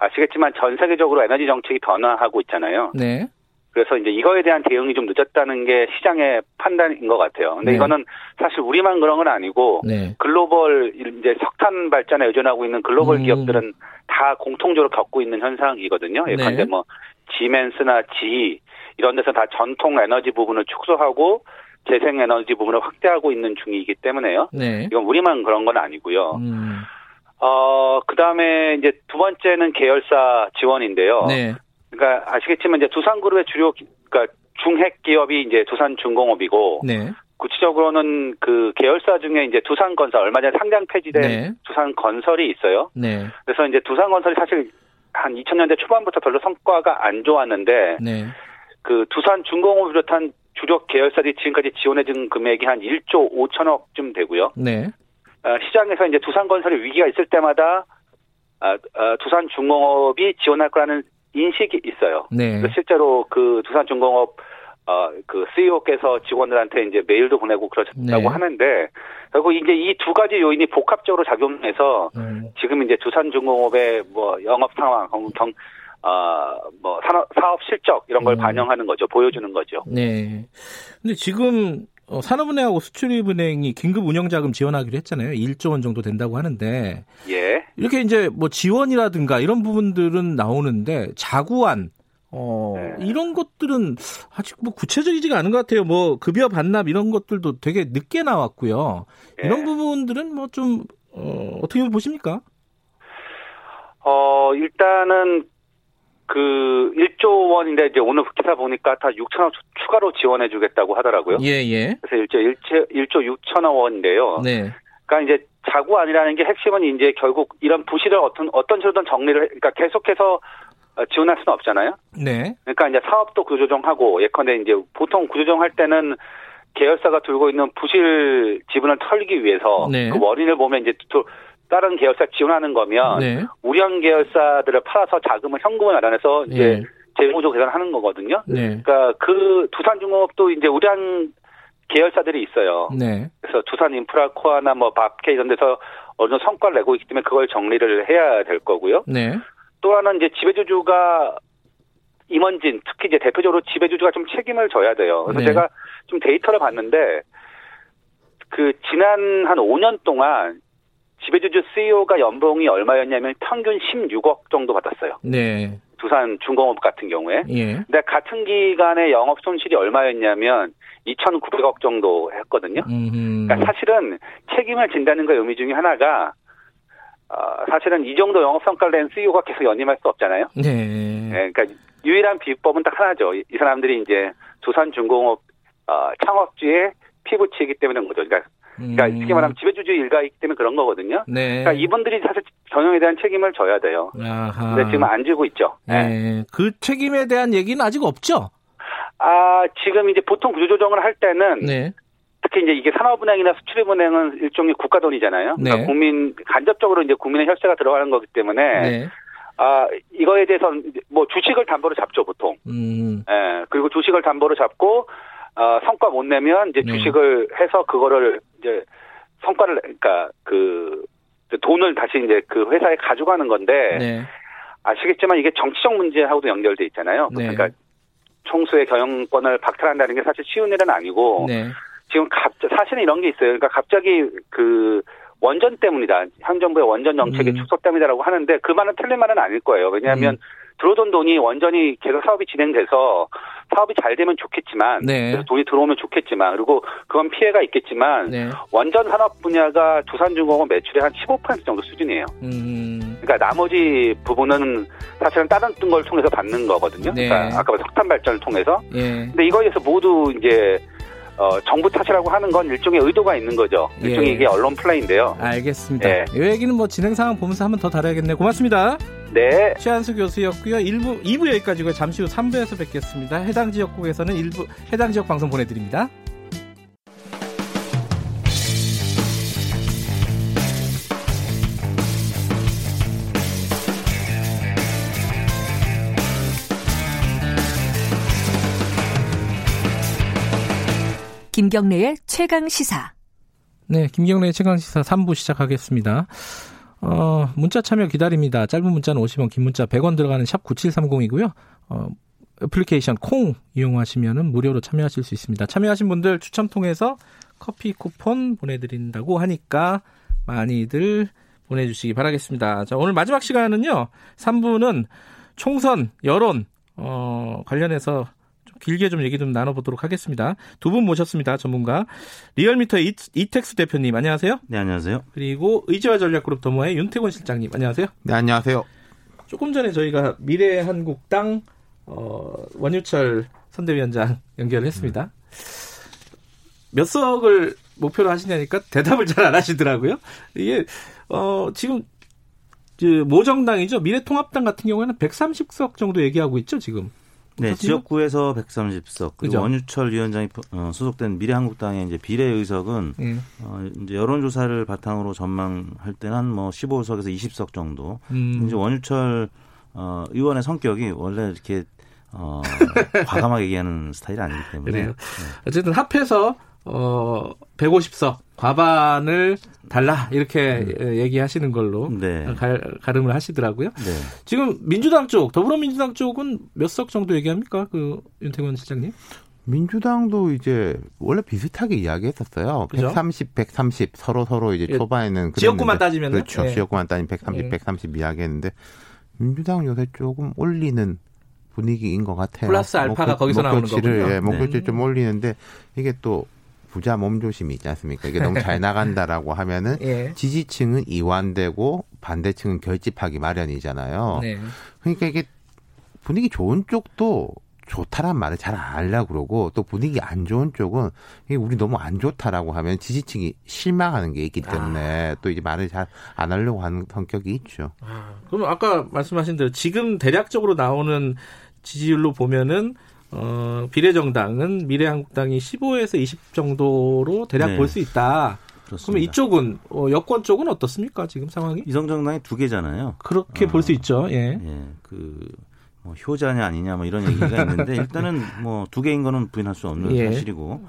아시겠지만 전 세계적으로 에너지 정책이 변화하고 있잖아요. 네. 그래서 이제 이거에 대한 대응이 좀 늦었다는 게 시장의 판단인 것 같아요. 근데 네. 이거는 사실 우리만 그런 건 아니고 네. 글로벌 이제 석탄 발전에 의존하고 있는 글로벌 음. 기업들은 다 공통적으로 겪고 있는 현상이거든요. 예컨대 네. 뭐 지멘스나 지 이런 데서 다 전통 에너지 부분을 축소하고 재생 에너지 부분을 확대하고 있는 중이기 때문에요. 네. 이건 우리만 그런 건 아니고요. 음. 어, 그 다음에 이제 두 번째는 계열사 지원인데요. 네. 그러니까 아시겠지만 이제 두산그룹의 주력 그러니까 중핵 기업이 이제 두산중공업이고 네. 구체적으로는 그 계열사 중에 이제 두산건설 얼마 전에 상장 폐지된 네. 두산건설이 있어요. 네. 그래서 이제 두산건설이 사실 한 2000년대 초반부터 별로 성과가 안 좋았는데 네. 그 두산 중공업을 비롯한 주력 계열사들이 지금까지 지원해준 금액이 한 1조 5천억쯤 되고요. 네. 어, 시장에서 이제 두산건설의 위기가 있을 때마다 아, 아, 두산중공업이 지원할 거라는 인식이 있어요. 네. 실제로 그 두산중공업 어, 그 CEO께서 직원들한테 이제 메일도 보내고 그러셨다고 네. 하는데, 그리고 이제 이 두 가지 요인이 복합적으로 작용해서 네. 지금 이제 두산중공업의 뭐 영업 상황, 경, 어, 뭐 산업, 사업 실적 이런 걸 음. 반영하는 거죠. 보여주는 거죠. 네. 근데 지금 어, 산업은행하고 수출입은행이 긴급 운영자금 지원하기로 했잖아요. 1조 원 정도 된다고 하는데. 예. 이렇게 이제 뭐 지원이라든가 이런 부분들은 나오는데 자구안 어, 네. 이런 것들은 아직 뭐 구체적이지가 않은 것 같아요. 뭐 급여 반납 이런 것들도 되게 늦게 나왔고요. 네. 이런 부분들은 뭐 좀 어, 어떻게 보십니까? 어, 일단은 그 1조 원인데 이제 오늘 기사 보니까 다 6천억 추가로 지원해 주겠다고 하더라고요. 예, 예. 그래서 1조 1조, 1조 6천억 원인데요. 네. 그러니까 이제 자구 아니라는 게 핵심은 이제 결국 이런 부실을 어떤 어떤 식으로든 정리를 그러니까 계속해서 어, 지원할 수는 없잖아요. 네. 그러니까 이제 사업도 구조정하고 예컨대 이제 보통 구조정할 때는 계열사가 들고 있는 부실 지분을 털기 위해서 네. 그 원인을 보면 이제 또 다른 계열사 지원하는 거면 네. 우량 계열사들을 팔아서 자금을 현금을 마련해서 이제 네. 재무조 계산하는 거거든요. 네. 그러니까 그 두산중공업도 이제 우량 계열사들이 있어요. 네. 그래서 두산 인프라 코아나 뭐 밥케 이런 데서 어느 정도 성과를 내고 있기 때문에 그걸 정리를 해야 될 거고요. 네. 또 하나는 이제 지배주주가 임원진 특히 이제 대표적으로 지배주주가 좀 책임을 져야 돼요. 그래서 네. 제가 좀 데이터를 봤는데 그 지난 한 5년 동안 지배주주 CEO가 연봉이 얼마였냐면 평균 16억 정도 받았어요. 네. 두산 중공업 같은 경우에. 예. 근데 같은 기간에 영업 손실이 얼마였냐면 2,900억 정도 했거든요. 음흠. 그러니까 사실은 책임을 진다는 거 의미 중에 하나가 어, 사실은 이 정도 영업 성과를 낸 CEO가 계속 연임할 수 없잖아요. 네. 네 그러니까 유일한 비법은 딱 하나죠. 이, 이 사람들이 이제 두산 중공업 어, 창업주의 피부치이기 때문에 거죠. 그러니까 그러니까 음. 쉽게 말하면 지배주주 일가이기 때문에 그런 거거든요. 네. 그러니까 이분들이 사실 경영에 대한 책임을 져야 돼요. 아하. 근데 지금 안 지고 있죠. 네. 네. 그 책임에 대한 얘기는 아직 없죠. 아, 지금 이제 보통 구조조정을 할 때는 네. 특히 이제 이게 산업은행이나 수출입은행은 일종의 국가 돈이잖아요. 네. 그러니까 국민 간접적으로 이제 국민의 혈세가 들어가는 거기 때문에 네. 아 이거에 대해서는 이제 뭐 주식을 담보로 잡죠 보통. 음. 예 그리고 주식을 담보로 잡고 어, 성과 못 내면 이제 네. 주식을 해서 그거를 이제 성과를 그러니까 그 돈을 다시 이제 그 회사에 가져가는 건데 네. 아시겠지만 이게 정치적 문제하고도 연결돼 있잖아요. 네. 그러니까 총수의 경영권을 박탈한다는 게 사실 쉬운 일은 아니고 네. 지금 갑 사실은 이런 게 있어요. 그러니까 갑자기 그 원전 때문이다. 현 정부의 원전 정책의 음. 축소 때문이다라고 하는데 그 말은 틀린 말은 아닐 거예요. 왜냐하면 음. 들어오던 돈이 원전이 계속 사업이 진행돼서 사업이 잘 되면 좋겠지만 네. 그래서 돈이 들어오면 좋겠지만 그리고 그건 피해가 있겠지만 네. 원전 산업 분야가 두산중공업 매출의 한 15% 정도 수준이에요. 음. 그러니까 나머지 부분은 사실은 다른 걸 통해서 받는 거거든요. 네. 그러니까 아까 석탄 발전을 통해서. 예. 근데 이거에 대해서 모두 이제 어, 정부 탓이라고 하는 건 일종의 의도가 있는 거죠. 일종의 예. 이게 언론 플레이인데요. 알겠습니다. 예. 이 얘기는 뭐 진행 상황 보면서 한번 더 다뤄야겠네요. 고맙습니다. 네. 최한수 교수였고요. 1부, 2부 여기까지고요. 잠시 후 3부에서 뵙겠습니다. 해당 지역국에서는 일부 해당 지역 방송 보내드립니다. 김경래의 최강 시사. 네, 김경래 최강 시사 3부 시작하겠습니다. 어, 문자 참여 기다립니다. 짧은 문자는 50원, 긴 문자 100원 들어가는 샵 9730이고요. 어, 애플리케이션 콩 이용하시면 무료로 참여하실 수 있습니다. 참여하신 분들 추첨 통해서 커피 쿠폰 보내드린다고 하니까 많이들 보내주시기 바라겠습니다. 자, 오늘 마지막 시간은요. 3부는 총선, 여론, 어, 관련해서 좀 길게 좀 얘기 좀 나눠보도록 하겠습니다. 두 분 모셨습니다. 전문가. 리얼미터의 이, 이택수 대표님, 안녕하세요. 네, 안녕하세요. 그리고 의지와 전략그룹 더모의 윤태곤 실장님, 안녕하세요. 네, 안녕하세요. 조금 전에 저희가 미래한국당 어, 원유철 선대위원장 연결을 했습니다. 몇 석을 목표로 하시냐니까 대답을 잘 안 하시더라고요. 이게 어, 지금 그 모정당이죠. 미래통합당 같은 경우에는 130석 정도 얘기하고 있죠, 지금. 네? 지역구에서 130석, 그리고 그죠? 원유철 위원장이 어, 소속된 미래한국당의 이제 비례 의석은 예. 어, 이제 여론 조사를 바탕으로 전망할 때는 한뭐 15석에서 20석 정도. 음. 이제 원유철 어, 의원의 성격이 원래 이렇게 어, 과감하게 얘기하는 스타일이 아니기 때문에. 그래요. 어쨌든 합해서 어 150석 과반을 달라 이렇게 얘기하시는 걸로 네. 가, 가름을 하시더라고요. 네. 지금 민주당 쪽 더불어민주당 쪽은 몇 석 정도 얘기합니까? 그 윤태권 실장님? 민주당도 이제 원래 비슷하게 이야기했었어요. 그죠? 130, 130 서로 서로 이제 예, 초반에는 지역구만 그랬는데 따지면은? 그렇죠. 예. 지역구만 따지면 130, 예. 130 이야기했는데 민주당 요새 조금 올리는 분위기인 것 같아요. 플러스 알파가 거기서 나오는 목표치를 거군요. 예, 목표치 네. 좀 올리는데 이게 또 부자 몸조심이 있지 않습니까? 이게 너무 잘 나간다라고 하면은 예. 지지층은 이완되고 반대층은 결집하기 마련이잖아요. 네. 그러니까 이게 분위기 좋은 쪽도 좋다란 말을 잘안 하려고 그러고 또 분위기 안 좋은 쪽은 이게 우리 너무 안 좋다라고 하면 지지층이 실망하는 게 있기 때문에 또 이제 말을 잘 안 하려고 하는 성격이 있죠. 그럼 아까 말씀하신 대로 지금 대략적으로 나오는 지지율로 보면은 어, 비례정당은 미래한국당이 15에서 20 정도로 대략 네. 볼수 있다. 그렇습니다. 그러면 이쪽은 어, 여권 쪽은 어떻습니까? 지금 상황이? 이성정당이 두 개잖아요. 그렇게 어. 볼수 있죠. 예. 예, 그, 뭐, 효자냐 아니냐 뭐 이런 얘기가 있는데 일단은 뭐 두 개인 거는 부인할 수 없는 예. 사실이고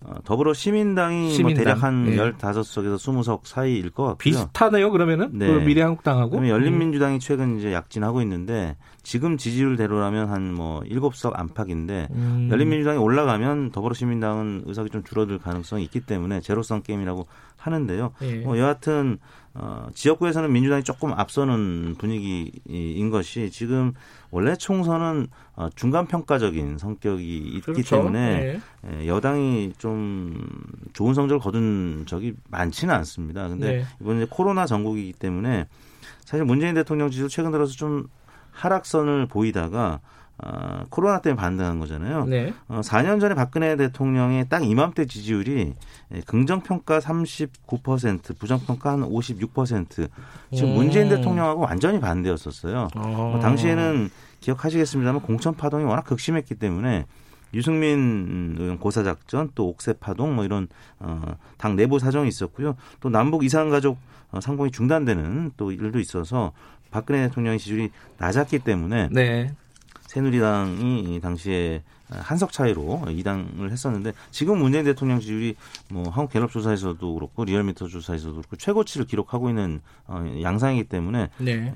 어, 더불어 시민당이 시민당, 뭐 대략 한 예. 15석에서 20석 사이일 것 같고요. 비슷하네요. 그러면은 네. 그 미래한국당하고 열린민주당이 최근 이제 약진하고 있는데 지금 지지율대로라면 한뭐 7석 안팎인데 음. 열린민주당이 올라가면 더불어시민당은 의석이 좀 줄어들 가능성이 있기 때문에 제로성 게임이라고 하는데요. 예. 뭐 여하튼 어, 지역구에서는 민주당이 조금 앞서는 분위기인 것이 지금 원래 총선은 어, 중간 평가적인 성격이 있기 그렇죠. 때문에 예. 예, 여당이 좀 좋은 성적을 거둔 적이 많지는 않습니다. 근데 네. 이번 이제 코로나 전국이기 때문에 사실 문재인 대통령 지지도 최근 들어서 좀 하락선을 보이다가 어, 코로나 때문에 반등한 거잖아요. 네. 어, 4년 전에 박근혜 대통령의 딱 이맘때 지지율이 예, 긍정평가 39%, 부정평가 한 56%. 지금 음. 문재인 대통령하고 완전히 반대였었어요. 어. 뭐 당시에는 기억하시겠습니다만 공천 파동이 워낙 극심했기 때문에 유승민 의원 고사작전 또 옥새 파동 뭐 이런 어, 당 내부 사정이 있었고요. 또 남북 이산 가족 어, 상봉이 중단되는 또 일도 있어서 박근혜 대통령의 지지율이 낮았기 때문에 네. 새누리당이 당시에 한석 차이로 이당을 했었는데 지금 문재인 대통령 지지율이 뭐 한국 갤럽 조사에서도 그렇고 리얼미터 조사에서도 그렇고 최고치를 기록하고 있는 어, 양상이기 때문에 네. 에,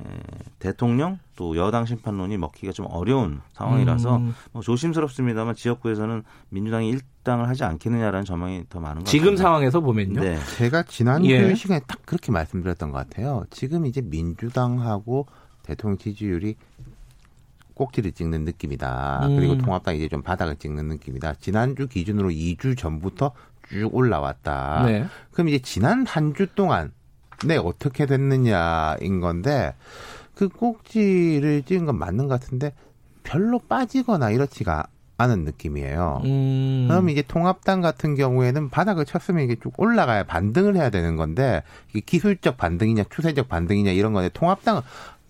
대통령 또 여당 심판론이 먹기가 좀 어려운 상황이라서 음. 뭐 조심스럽습니다만 지역구에서는 민주당이 일당을 하지 않겠느냐라는 전망이 더 많은 것 같습니다. 지금 상황에서 보면요. 네. 제가 지난주 예. 시간에 딱 그렇게 말씀드렸던 것 같아요. 지금 이제 민주당하고 대통령 지지율이 꼭지를 찍는 느낌이다. 음. 그리고 통합당 이제 좀 바닥을 찍는 느낌이다. 지난주 기준으로 2주 전부터 쭉 올라왔다. 네. 그럼 이제 지난 한 주 동안 네 어떻게 됐느냐인 건데 그 꼭지를 찍은 건 맞는 것 같은데 별로 빠지거나 이렇지가 않은 느낌이에요. 음. 그럼 이제 통합당 같은 경우에는 바닥을 쳤으면 이게 쭉 올라가야 반등을 해야 되는 건데 이게 기술적 반등이냐 추세적 반등이냐 이런 건데 통합당은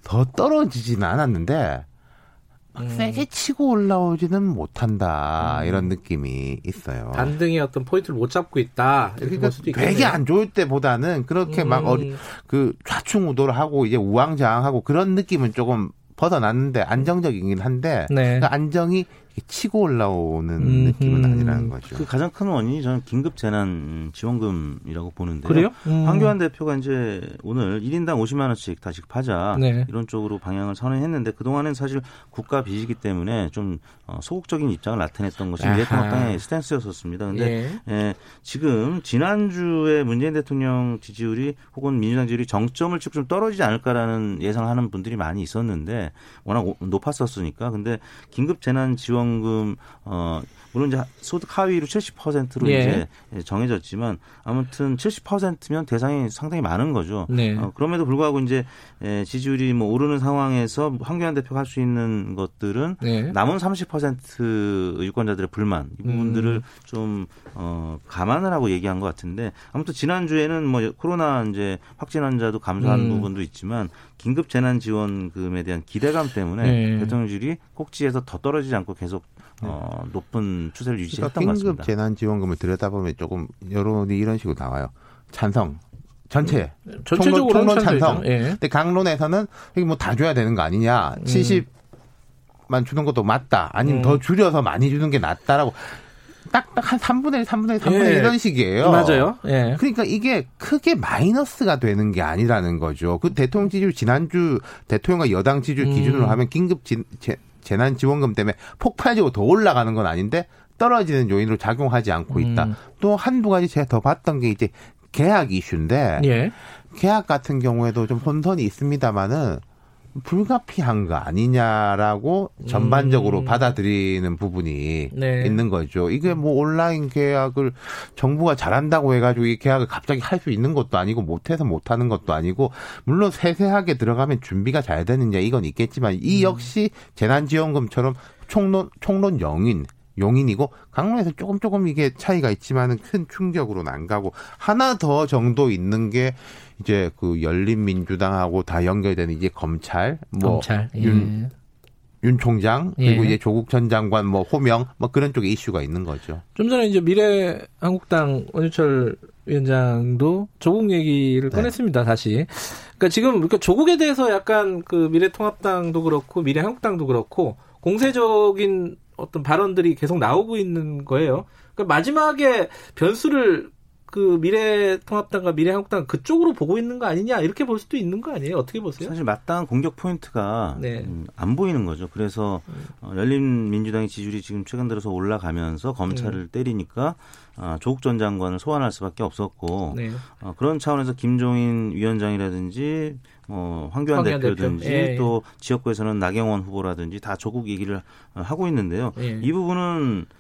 더 떨어지지는 않았는데 막 음. 세게 치고 올라오지는 못한다 이런 느낌이 있어요. 반등의 어떤 포인트를 못 잡고 있다. 이렇게 그러니까. 되게 안 좋을 때보다는 그렇게 막 음. 어리, 그 좌충우돌 하고 이제 우왕좌왕하고 그런 느낌은 조금 벗어났는데 안정적이긴 한데 네. 그 안정이 치고 올라오는 음흠. 느낌은 아니라는 거죠. 그 가장 큰 원인이 저는 긴급 재난 지원금이라고 보는데요. 그래요? 음. 황교안 대표가 이제 오늘 1인당 50만 원씩 다 지급하자 네. 이런 쪽으로 방향을 선회했는데 그동안은 사실 국가 빚이기 때문에 좀 어, 소극적인 입장을 나타냈던 것이. 미래통합당의 스탠스였었습니다. 근데 예. 예, 지금 지난주에 문재인 대통령 지지율이 혹은 민주당 지지율이 정점을 치고 좀 떨어지지 않을까라는 예상하는 분들이 많이 있었는데 워낙 오- 높았었으니까 근데 긴급 재난 지원 금 어 물론 이제 소득 하위로 70%로 예. 이제 정해졌지만 아무튼 70%면 대상이 상당히 많은 거죠. 네. 어, 그럼에도 불구하고 이제 에, 지지율이 뭐 오르는 상황에서 황교안 대표가 할 수 있는 것들은 네. 남은 30% 유권자들의 불만 이 부분들을 음. 좀 어, 감안을 하고 얘기한 것 같은데 아무튼 지난 주에는 뭐 코로나 이제 확진 환자도 감소한 음. 부분도 있지만 긴급 재난 지원금에 대한 기대감 때문에 네. 대통령실이 꼭지에서 더 떨어지지 않고 계속 어, 높은 추세를 유지했던 그러니까 것 긴급 같습니다. 재난지원금을 들여다보면 조금 여론이 이런 식으로 나와요. 찬성. 전체. 전체적으로 총론. 찬성. 예. 근데 강론에서는 이게 뭐 다 줘야 되는 거 아니냐. 70만 주는 것도 맞다. 아니면 음. 더 줄여서 많이 주는 게 낫다라고. 딱딱 한 3분의 1, 3분의 1, 3분의 1 예. 이런 식이에요. 맞아요. 예. 그러니까 이게 크게 마이너스가 되는 게 아니라는 거죠. 그 대통령 지지율 지난주 대통령과 여당 지지율 음. 기준으로 하면 긴급 지, 재, 재난 지원금 때문에 폭발적으로 더 올라가는 건 아닌데 떨어지는 요인으로 작용하지 않고 있다. 음. 또 한두 가지 제가 더 봤던 게 이제 계약 이슈인데 예. 계약 같은 경우에도 좀 혼선이 있습니다만은 불가피한 거 아니냐라고 전반적으로 음. 받아들이는 부분이 네. 있는 거죠. 이게 뭐 온라인 계약을 정부가 잘한다고 해가지고 이 계약을 갑자기 할 수 있는 것도 아니고 못해서 못하는 것도 아니고 물론 세세하게 들어가면 준비가 잘 되느냐 이건 있겠지만 음. 이 역시 재난지원금처럼 총론 총론 영인 용인이고 강론에서 조금 조금 이게 차이가 있지만은 큰 충격으로는 안 가고 하나 더 정도 있는 게 이제 그 열린민주당하고 다 연결되는 이제 검찰 뭐 검찰. 예. 윤, 윤 총장 그리고 예. 이제 조국 전 장관 뭐 호명 뭐 그런 쪽에 이슈가 있는 거죠. 좀 전에 이제 미래 한국당 원유철 위원장도 조국 얘기를 네. 꺼냈습니다. 다시. 그러니까 지금 그러니까 조국에 대해서 약간 그 미래통합당도 그렇고 미래 한국당도 그렇고 공세적인 어떤 발언들이 계속 나오고 있는 거예요. 그러니까 마지막에 변수를 그 미래통합당과 미래한국당 그쪽으로 보고 있는 거 아니냐 이렇게 볼 수도 있는 거 아니에요? 어떻게 보세요? 사실 마땅한 공격 포인트가 네. 음, 안 보이는 거죠. 그래서 어, 열린민주당의 지지율이 지금 최근 들어서 올라가면서 검찰을 음. 때리니까 아, 조국 전 장관을 소환할 수밖에 없었고 네. 어, 그런 차원에서 김종인 위원장이라든지 뭐 황교안, 황교안 대표든지 대표. 예, 예. 또 지역구에서는 나경원 후보라든지 다 조국 얘기를 어, 하고 있는데요. 예. 이 부분은 어,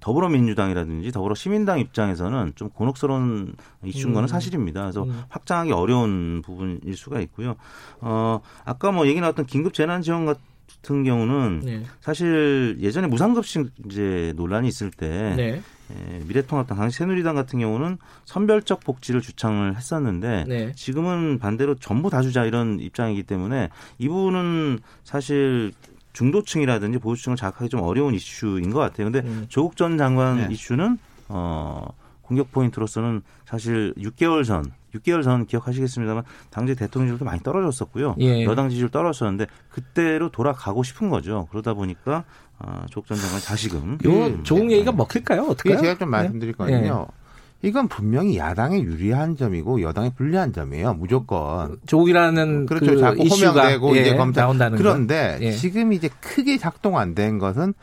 더불어민주당이라든지 더불어 시민당 입장에서는 좀 곤혹스러운 이슈인 거는 음. 사실입니다. 그래서 음. 확장하기 어려운 부분일 수가 있고요. 어, 아까 뭐 얘기 나왔던 긴급 재난 지원 같은 경우는 네. 사실 예전에 무상급식 이제 논란이 있을 때 네. 에, 미래통합당 당시 새누리당 같은 경우는 선별적 복지를 주창을 했었는데 네. 지금은 반대로 전부 다 주자 이런 입장이기 때문에 이 부분은 사실 중도층이라든지 보수층을 자극하기 좀 어려운 이슈인 것 같아요. 근데 음. 조국 전 장관 네. 이슈는 어 공격 포인트로서는 사실 6개월 전 6개월 전 기억하시겠습니다만 당시 대통령 지지율도 많이 떨어졌었고요. 예. 여당 지지율 떨어졌었는데 그때로 돌아가고 싶은 거죠. 그러다 보니까 어, 조국 전 장관 다시금 요 음, 조국 네. 얘기가 먹힐까요? 어떻게? 제가 좀 말씀드릴 거는요. 네. 이건 분명히 야당에 유리한 점이고 여당에 불리한 점이에요. 무조건. 조국이라는 그렇죠. 그 자꾸 호명되고 예, 이제 검찰 나온다는 그런데 예. 지금 이제 크게 작동 안 된 것은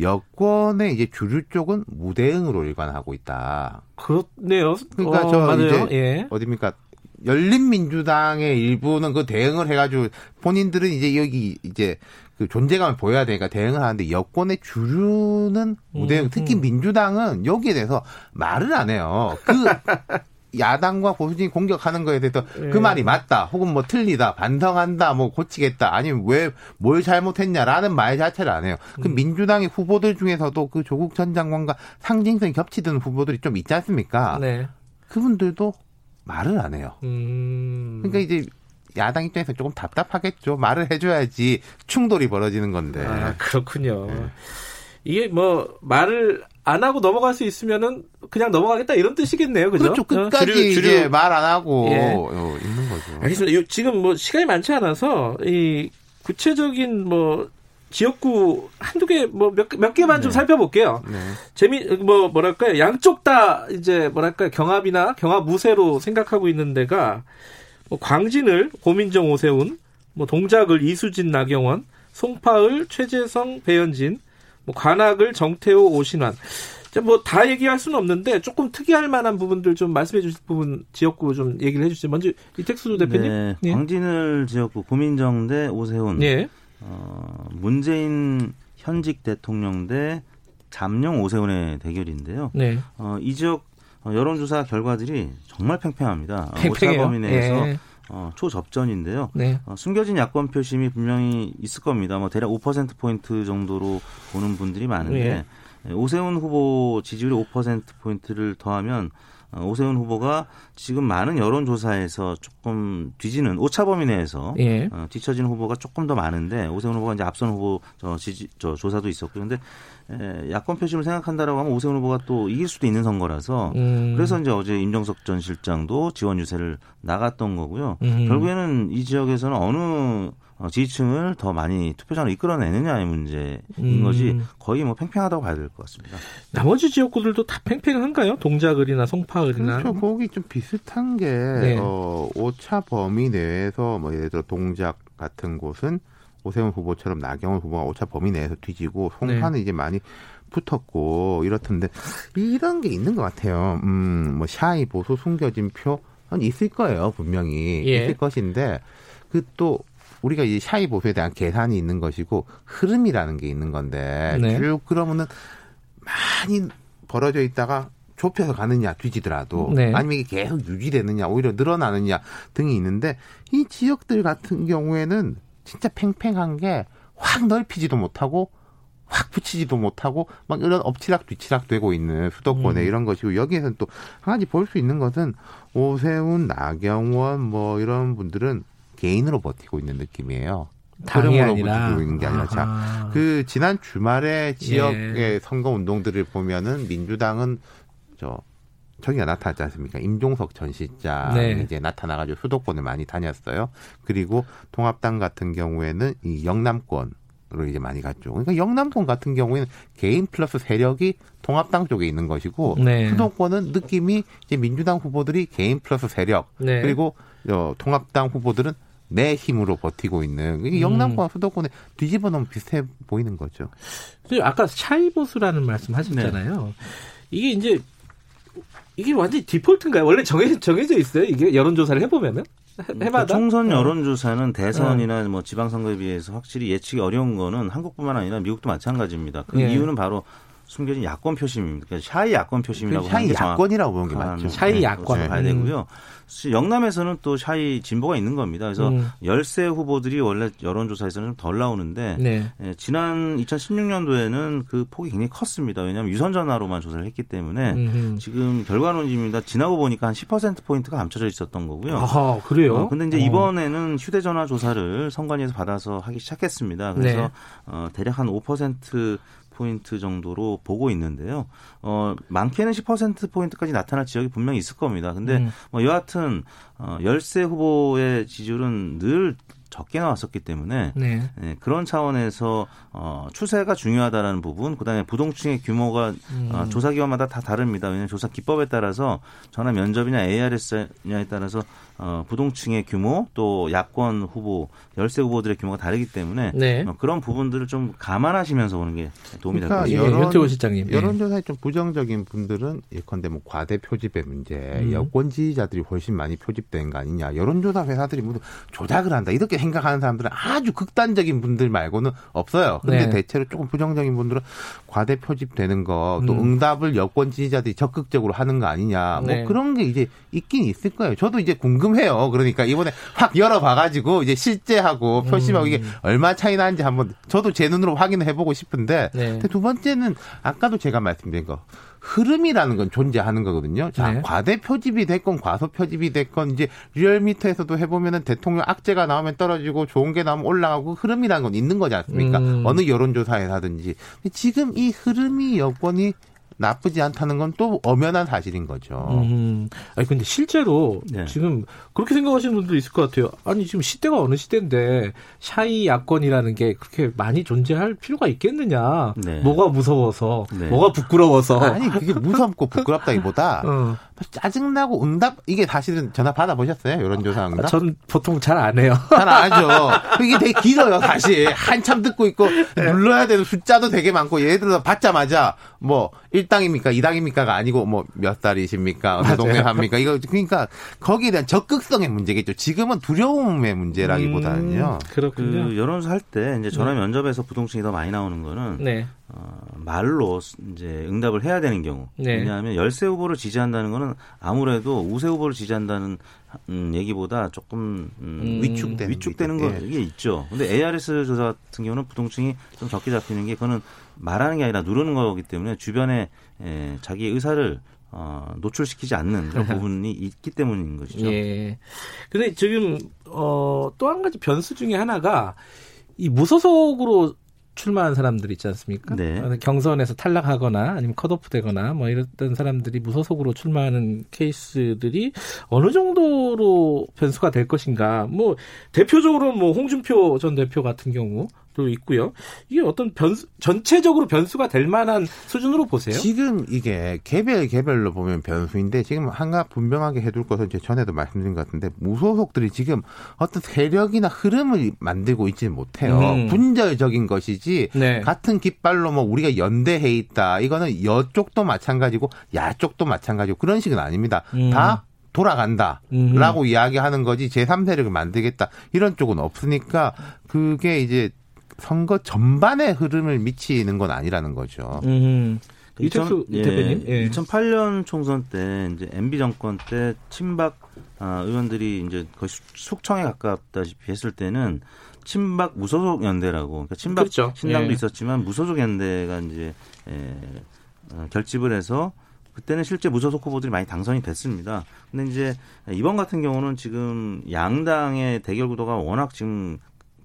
여권의 이제 주류 쪽은 무대응으로 일관하고 있다. 그렇네요. 그러니까 어, 저 맞아요. 이제 예. 어딥니까? 열린민주당의 일부는 그 대응을 해가지고 본인들은 이제 여기 이제 그 존재감을 보여야 되니까 대응을 하는데 여권의 주류는 무대응, 음, 특히 음. 민주당은 여기에 대해서 말을 안 해요. 그 야당과 보수진이 공격하는 거에 대해서 그 예. 그 말이 맞다, 혹은 뭐 틀리다, 반성한다, 뭐 고치겠다, 아니면 왜 뭘 잘못했냐라는 말 자체를 안 해요. 그 음. 민주당의 후보들 중에서도 그 조국 전 장관과 상징성이 겹치던 후보들이 좀 있지 않습니까? 네. 그분들도 말을 안 해요. 음. 그러니까 이제 야당 입장에서 조금 답답하겠죠. 말을 해줘야지 충돌이 벌어지는 건데. 아, 그렇군요. 네. 이게 뭐 말을 안 하고 넘어갈 수 있으면은 그냥 넘어가겠다 이런 뜻이겠네요. 그죠? 그렇죠. 끝까지 주류, 주류. 말안 하고 예. 어, 있는 거죠. 알겠습니다. 지금 뭐 시간이 많지 않아서 이 구체적인 뭐 지역구 한두 개 뭐 몇 몇 개만 네. 좀 살펴볼게요. 네. 재미 뭐 뭐랄까요? 양쪽 다 이제 뭐랄까요? 경합이나 경합 무쇠로 생각하고 있는 데가 뭐 광진을 고민정 오세훈, 뭐 동작을 이수진 나경원, 송파을 최재성 배현진, 뭐 관악을 정태호 오신환. 뭐다 얘기할 수는 없는데 조금 특이할 만한 부분들 좀 말씀해 주실 부분 지역구 좀 얘기를 해 주시죠. 먼저 이택수 대표님. 네, 네. 광진을 지역구 고민정 대 오세훈. 네. 어, 문재인 현직 대통령 대 잠룡 오세훈의 대결인데요. 네. 어, 이 지역 어, 여론조사 결과들이 정말 팽팽합니다. 어, 팽팽해요. 오차 범위 내에서 예. 어, 초접전인데요. 네. 어, 숨겨진 야권 표심이 분명히 있을 겁니다. 뭐 대략 5% 포인트 정도로 보는 분들이 많은데 예. 오세훈 후보 지지율이 5% 포인트를 더하면 어, 오세훈 후보가 지금 많은 여론조사에서 조금 뒤지는 오차 범위 내에서 예. 어, 뒤처진 후보가 조금 더 많은데 오세훈 후보가 이제 앞선 후보 저 지지 저 조사도 있었고 그런데 에, 야권 표심을 생각한다라고 하면 오세훈 후보가 또 이길 수도 있는 선거라서 음. 그래서 이제 어제 임정석 전 실장도 지원 유세를 나갔던 거고요. 음. 결국에는 이 지역에서는 어느 어, 지지층을 더 많이 투표장으로 이끌어내느냐의 문제인 음. 거지 거의 뭐 팽팽하다고 봐야 될 것 같습니다. 나머지 지역구들도 다 팽팽한가요? 동작을이나 송파을이나? 그렇죠. 거기 좀 비슷한 게 네. 어, 오차 범위 내에서 뭐 예를 들어 동작 같은 곳은 오세훈 후보처럼 나경원 후보가 오차 범위 내에서 뒤지고 송파는 네. 이제 많이 붙었고 이렇던데 이런 게 있는 것 같아요. 음, 뭐 샤이 보수 숨겨진 표 있을 거예요 분명히 예. 있을 것인데 그 또 우리가 이 샤이 보수에 대한 계산이 있는 것이고 흐름이라는 게 있는 건데 네. 쭉 그러면은 많이 벌어져 있다가 좁혀서 가느냐 뒤지더라도 네. 아니면 이게 계속 유지되느냐 오히려 늘어나느냐 등이 있는데 이 지역들 같은 경우에는 진짜 팽팽한 게 확 넓히지도 못하고 확 붙이지도 못하고 막 이런 엎치락 뒤치락 되고 있는 수도권에 음. 이런 것이고 여기에서는 또 한 가지 볼 수 있는 것은 오세훈, 나경원 뭐 이런 분들은 개인으로 버티고 있는 느낌이에요. 당이 아니라 버티고 있는 게 아니라 자, 그 지난 주말에 지역의 예. 선거 운동들을 보면은 민주당은 저 저기가 나타났지 않습니까? 임종석 전 실장 네. 이제 나타나가지고 수도권을 많이 다녔어요. 그리고 통합당 같은 경우에는 이 영남권 으로 이제 많이 갔죠. 그러니까 영남권 같은 경우에는 개인 플러스 세력이 통합당 쪽에 있는 것이고 네. 수도권은 느낌이 이제 민주당 후보들이 개인 플러스 세력 네. 그리고 어, 통합당 후보들은 내 힘으로 버티고 있는 이게 영남과 음. 수도권에 뒤집어 놓으면 비슷해 보이는 거죠. 아까 차이보수라는 말씀 하셨잖아요. 네. 이게 이제 이게 완전히 디폴트인가요? 원래 정해, 정해져 있어요? 이게 여론조사를 해보면은? 해마다? 그 총선 어. 여론조사는 대선이나 어. 뭐 지방선거에 비해서 확실히 예측이 어려운 거는 한국뿐만 아니라 미국도 마찬가지입니다. 그 예. 이유는 바로 숨겨진 야권 표심입니다. 그러니까 shy 야권 표심이라고 shy 야권이라고 보는 게 맞죠. shy 야권. 봐야 되고요. 영남에서는 또 shy 진보가 있는 겁니다. 그래서 음. 열세 후보들이 원래 여론조사에서는 좀 덜 나오는데 네. 예, 지난 2016년도에는 그 폭이 굉장히 컸습니다. 왜냐하면 유선 전화로만 조사를 했기 때문에 음흠. 지금 결과론입니다. 지나고 보니까 한 10% 포인트가 감춰져 있었던 거고요. 아하, 그래요? 어, 근데 이제 어. 이번에는 휴대전화 조사를 선관위에서 받아서 하기 시작했습니다. 그래서 네. 어, 대략 한 5% 포인트 정도로 보고 있는데요. 어, 많게는 10% 포인트까지 나타날 지역이 분명히 있을 겁니다. 근데 음. 뭐 여하튼 어, 열세 후보의 지지율은 늘 적게 나왔었기 때문에 네. 예, 그런 차원에서 어, 추세가 중요하다라는 부분, 그다음에 부동층의 규모가 음. 어, 조사 기관마다 다 다릅니다. 왜냐하면 조사 기법에 따라서 전화 면접이나 ARS냐에 따라서 어, 부동층의 규모 또 야권 후보 열세 후보들의 규모가 다르기 때문에 네. 어, 그런 부분들을 좀 감안하시면서 보는 게 도움이 될것 그러니까 같습니다. 예, 현태호 실장님. 예. 여론조사에 좀 부정적인 분들은 예컨대 뭐 과대 표집의 문제, 음. 여권 지지자들이 훨씬 많이 표집된 거 아니냐. 여론조사 회사들이 모두 조작을 한다. 이렇게 생각하는 사람들은 아주 극단적인 분들 말고는 없어요. 근데 네. 대체로 조금 부정적인 분들은 과대 표집되는 거, 또 음. 응답을 여권 지지자들이 적극적으로 하는 거 아니냐. 네. 뭐 그런 게 이제 있긴 있을 거예요. 저도 이제 궁금 해요. 그러니까 이번에 확 열어봐가지고 이제 실제하고 표심하고 음. 이게 얼마 차이 나는지 한번 저도 제 눈으로 확인을 해보고 싶은데 네. 두 번째는 아까도 제가 말씀드린 거 흐름이라는 건 존재하는 거거든요. 자, 네. 과대 표집이 됐건 과소 표집이 됐건 이제 리얼미터에서도 해보면은 대통령 악재가 나오면 떨어지고 좋은 게 나오면 올라가고 흐름이라는 건 있는 거지 않습니까? 음. 어느 여론조사에서든지 근데 지금 이 흐름이 여건이 나쁘지 않다는 건 또 엄연한 사실인 거죠. 음. 아니 근데 실제로 네. 지금 그렇게 생각하시는 분도 있을 것 같아요. 아니 지금 시대가 어느 시대인데 샤이 야권이라는 게 그렇게 많이 존재할 필요가 있겠느냐? 네. 뭐가 무서워서, 네. 뭐가 부끄러워서. 아니 그게 무섭고 부끄럽다기보다 어. 짜증나고 응답 이게 사실은 전화 받아 보셨어요? 여론조사 응답? 전 보통 잘 안 해요. 잘 아죠. 이게 되게 길어요, 사실. 한참 듣고 있고, 눌러야 되는 숫자도 되게 많고, 예를 들어서 받자마자, 뭐, 1당입니까, 2당입니까가 아니고, 뭐, 몇 살이십니까, 어느 동네 삽니까? 이거, 그러니까, 거기에 대한 적극성의 문제겠죠. 지금은 두려움의 문제라기보다는요. 음, 그렇군요. 그 여론조사 할 때 이제 전화 네. 면접에서 부동층이 더 많이 나오는 거는 네. 어, 말로 이제 응답을 해야 되는 경우. 네. 왜냐하면 열세 후보를 지지한다는 거는 아무래도 우세 후보를 지지한다는 음, 얘기보다 조금 음, 음. 위축되는 위축되는 게거 이게 있죠. 근데 ARS 조사 같은 경우는 부동층이 좀 적게 잡히는 게 그거는 말하는 게 아니라 누르는 거기 때문에 주변에 에, 자기의 의사를 어, 노출시키지 않는 그런 부분이 있기 때문인 것이죠. 예. 근데 지금 어, 또 한 가지 변수 중에 하나가 이 무소속으로 출마한 사람들 있지 않습니까? 네. 어, 경선에서 탈락하거나 아니면 컷오프 되거나 뭐 이랬던 사람들이 무소속으로 출마하는 케이스들이 어느 정도로 변수가 될 것인가. 뭐 대표적으로 뭐 홍준표 전 대표 같은 경우 도 있고요. 이게 어떤 변수 전체적으로 변수가 될 만한 수준으로 보세요? 지금 이게 개별 개별로 보면 변수인데 지금 한가 분명하게 해둘 것은 제 전에도 말씀드린 것 같은데 무소속들이 지금 어떤 세력이나 흐름을 만들고 있지는 못해요. 음. 분절적인 것이지 네. 같은 깃발로 뭐 우리가 연대해 있다. 이거는 여쪽도 마찬가지고 야쪽도 마찬가지고 그런 식은 아닙니다. 음. 다 돌아간다. 라고 이야기하는 거지 제3세력을 만들겠다. 이런 쪽은 없으니까 그게 이제 선거 전반의 흐름을 미치는 건 아니라는 거죠. 음. 이택수 예, 대표님. 예. 2008년 총선 때 이제 MB 정권 때 친박 아, 의원들이 이제 거의 숙- 숙청에 가깝다시피 했을 때는 친박 무소속 연대라고 그러니까 친박 그렇죠. 신당도 예. 있었지만 무소속 연대가 이제 에, 어, 결집을 해서 그때는 실제 무소속 후보들이 많이 당선이 됐습니다. 근데 이제 이번 같은 경우는 지금 양당의 대결 구도가 워낙 지금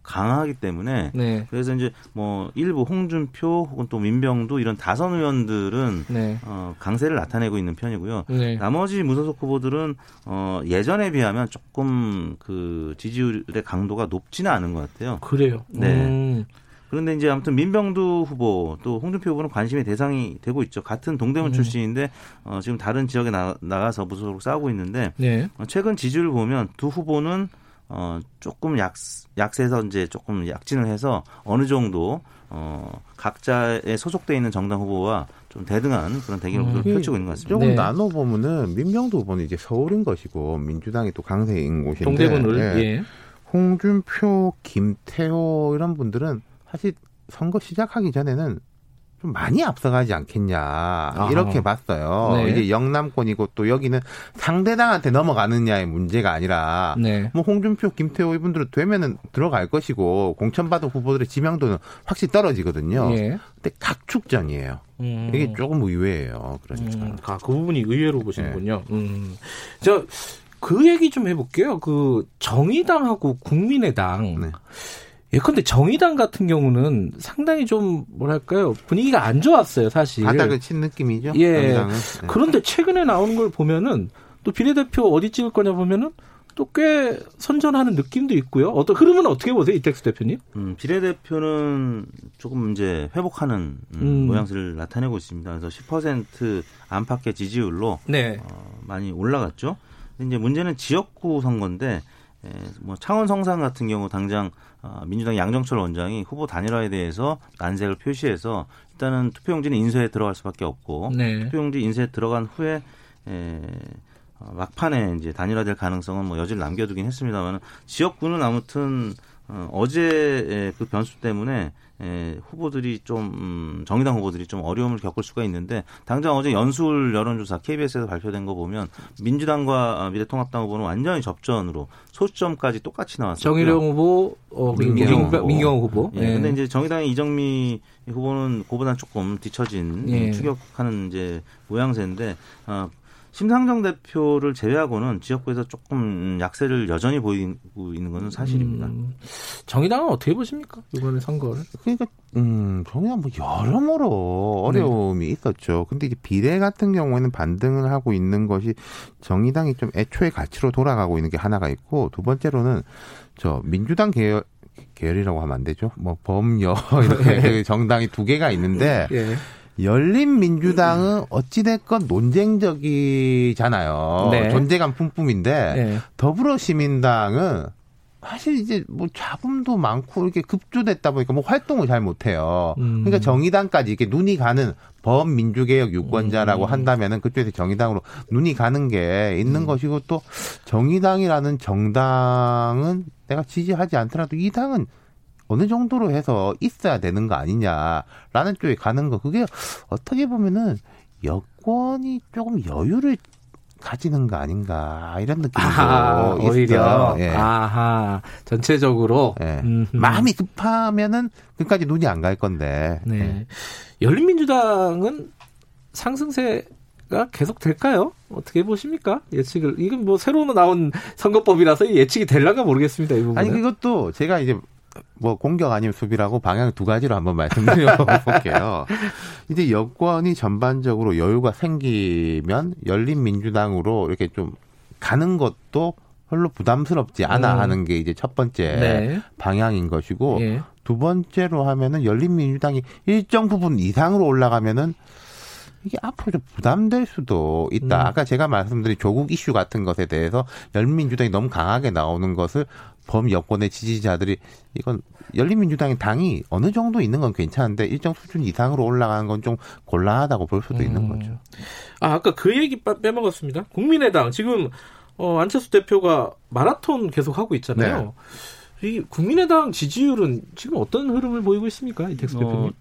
강하기 때문에 네. 그래서 이제 뭐 일부 홍준표 혹은 또 민병도 이런 다선 의원들은 네. 어, 강세를 나타내고 있는 편이고요. 네. 나머지 무소속 후보들은 어, 예전에 비하면 조금 그 지지율의 강도가 높지는 않은 것 같아요. 그래요. 네. 음. 그런데 이제 아무튼 민병두 후보 또 홍준표 후보는 관심의 대상이 되고 있죠. 같은 동대문 음. 출신인데 어, 지금 다른 지역에 나, 나가서 무소속으로 싸우고 있는데 네. 어, 최근 지지율을 보면 두 후보는 어, 조금 약, 약세에서 이제 조금 약진을 해서 어느 정도 어, 각자의 소속돼 있는 정당 후보와 좀 대등한 그런 대결 구도를 음. 펼치고 있는 것 같습니다. 조금 네. 나눠 보면은 민명도 후보는 이제 서울인 것이고 민주당이 또 강세인 곳인데 동대문을 예. 예. 홍준표, 김태호 이런 분들은 사실 선거 시작하기 전에는 좀 많이 앞서가지 않겠냐. 이렇게 봤어요. 네. 이제 영남권이고 또 여기는 상대당한테 넘어가느냐의 문제가 아니라 네. 뭐 홍준표, 김태호 이분들은 되면은 들어갈 것이고 공천받은 후보들의 지명도는 확실히 떨어지거든요. 예. 근데 각축전이에요. 음. 이게 조금 의외예요. 그러니까. 음, 아, 그 부분이 의외로 보시는군요. 음. 저, 그 얘기 좀 해볼게요. 그, 정의당하고 국민의당. 네. 예컨대 정의당 같은 경우는 상당히 좀, 뭐랄까요. 분위기가 안 좋았어요, 사실. 바닥을 친 느낌이죠. 예. 정의당은. 네. 그런데 최근에 나오는 걸 보면은, 또 비례대표 어디 찍을 거냐 보면은, 또 꽤 선전하는 느낌도 있고요. 어떤 흐름은 어떻게 보세요, 이택수 대표님? 음, 비례대표는 조금 이제 회복하는 음, 음. 모양새를 나타내고 있습니다. 그래서 10% 안팎의 지지율로 네. 어, 많이 올라갔죠. 근데 이제 문제는 지역구 선거인데 에, 뭐 창원 성산 같은 경우 당장 어, 민주당 양정철 원장이 후보 단일화에 대해서 난색을 표시해서 일단은 투표용지는 인쇄에 들어갈 수밖에 없고 네. 투표용지 인쇄에 들어간 후에 에, 어, 막판에 이제 단일화될 가능성은 뭐 여지를 남겨두긴 했습니다만 지역구는 아무튼 어, 어제의 그 변수 때문에 에, 후보들이 좀 음, 정의당 후보들이 좀 어려움을 겪을 수가 있는데 당장 어제 연수울 여론조사 KBS에서 발표된 거 보면 민주당과 어, 미래통합당 후보는 완전히 접전으로 소점까지 똑같이 나왔어요. 정일영 후보, 어, 민경호 민경, 후보. 민경 후보. 예, 근데 이제 정의당의 이정미 후보는 그보다 조금 뒤처진 예. 추격하는 이제 모양새인데 어, 심상정 대표를 제외하고는 지역구에서 조금 약세를 여전히 보이고 있는 것은 사실입니다. 음, 정의당은 어떻게 보십니까? 이번에 선거를? 그러니까 음 정의당 뭐 여러모로 어려움이 있었죠. 근데 이제 비례 같은 경우에는 반등을 하고 있는 것이 정의당이 좀 애초에 가치로 돌아가고 있는 게 하나가 있고 두 번째로는 저 민주당 계열 계열이라고 하면 안 되죠. 뭐 범여 이렇게 그 정당이 두 개가 있는데 예. 열린민주당은 어찌됐건 논쟁적이잖아요. 네. 존재감 뿜뿜인데 네. 더불어시민당은 사실 이제 뭐 잡음도 많고 이렇게 급조됐다 보니까 뭐 활동을 잘 못해요. 음. 그러니까 정의당까지 이렇게 눈이 가는 범민주개혁 유권자라고 음. 한다면은 그쪽에서 정의당으로 눈이 가는 게 있는 것이고 또 정의당이라는 정당은 내가 지지하지 않더라도 이 당은 어느 정도로 해서 있어야 되는 거 아니냐라는 쪽에 가는 거 그게 어떻게 보면은 여권이 조금 여유를 가지는 거 아닌가 이런 느낌이 아하. 오히려. 예. 아하, 전체적으로. 예. 마음이 급하면은 끝까지 눈이 안 갈 건데. 네. 예. 열린민주당은 상승세 가 계속 될까요? 어떻게 보십니까? 예측을. 이건 뭐 새로 나온 선거법이라서 예측이 될란가 모르겠습니다. 이 부분은. 아니 그것도 제가 이제 뭐 공격 아니면 수비라고 방향 두 가지로 한번 말씀드려 볼게요. 이제 여권이 전반적으로 여유가 생기면 열린 민주당으로 이렇게 좀 가는 것도 별로 부담스럽지 않아 음. 하는 게 이제 첫 번째 네. 방향인 것이고 예. 두 번째로 하면은 열린민주당이 일정 부분 이상으로 올라가면은 이게 앞으로 좀 부담될 수도 있다. 음. 아까 제가 말씀드린 조국 이슈 같은 것에 대해서 열린민주당이 너무 강하게 나오는 것을 범여권의 지지자들이 이건 열린민주당의 당이 어느 정도 있는 건 괜찮은데 일정 수준 이상으로 올라가는 건 좀 곤란하다고 볼 수도 있는 음. 거죠. 아, 아까 그 얘기 빼- 빼먹었습니다. 국민의당 지금 어, 안철수 대표가 마라톤 계속 하고 있잖아요. 네. 이 국민의당 지지율은 지금 어떤 흐름을 보이고 있습니까, 이택수 어, 대표님?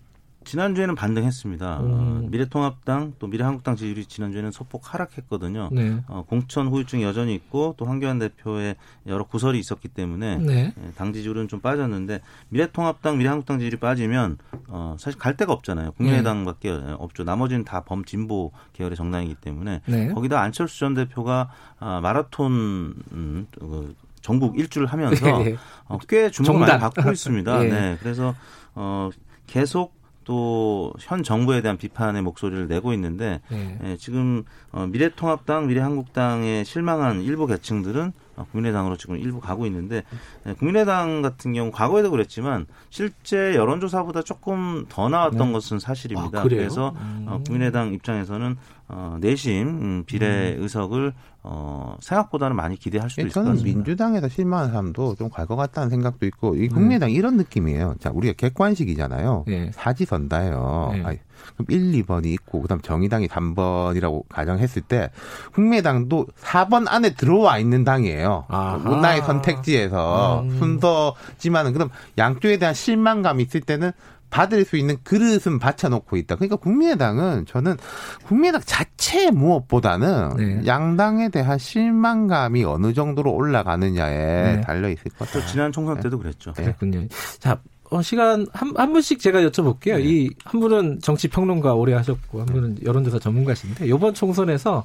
지난주에는 반등했습니다. 음. 어, 미래통합당 또 미래한국당 지지율이 지난주에는 소폭 하락했거든요. 네. 어, 공천 후유증이 여전히 있고 또 황교안 대표의 여러 구설이 있었기 때문에 네. 예, 당 지지율은 좀 빠졌는데 미래통합당, 미래한국당 지지율이 빠지면 어, 사실 갈 데가 없잖아요. 국민의당밖에 없죠. 나머지는 다 범진보 계열의 정당이기 때문에 네. 거기다 안철수 전 대표가 아, 마라톤 음, 그 전국 일주를 하면서 예. 어, 꽤 주목을 정당. 많이 받고 있습니다. 예. 네, 그래서 어, 계속 또 현 정부에 대한 비판의 목소리를 내고 있는데 네. 예, 지금 어, 미래통합당, 미래한국당에 실망한 일부 계층들은 어, 국민의당으로 지금 일부 가고 있는데 예, 국민의당 같은 경우 과거에도 그랬지만 실제 여론조사보다 조금 더 나왔던 네. 것은 사실입니다. 아? 그래서 음. 어, 국민의당 입장에서는 어, 내심 음, 비례 의석을 어, 생각보다는 많이 기대할 수도 있을 것 저는 같습니다. 민주당에서 실망한 사람도 좀 갈 것 같다는 생각도 있고 네. 이 국민의당 이런 느낌이에요. 자, 우리가 객관식이잖아요. 네. 사지선다예요. 네. 아니, 그럼 1, 2번이 있고 그다음 정의당이 3번이라고 가정했을 때 국민의당도 4번 안에 들어와 있는 당이에요. 아하. 문화의 선택지에서 음. 순서지만은 그럼 양쪽에 대한 실망감 이 있을 때는 받을 수 있는 그릇은 받쳐놓고 있다. 그러니까 국민의당은 저는 국민의당 자체 무엇보다는 네. 양당에 대한 실망감이 어느 정도로 올라가느냐에 네. 달려 있을 것 같아요. 지난 총선 때도 그랬죠. 네. 그랬군요. 자, 어, 시간 한, 한 분씩 제가 여쭤볼게요. 네. 이한 분은 정치 평론가 오래 하셨고 한 분은 여론조사 전문가신데 이번 총선에서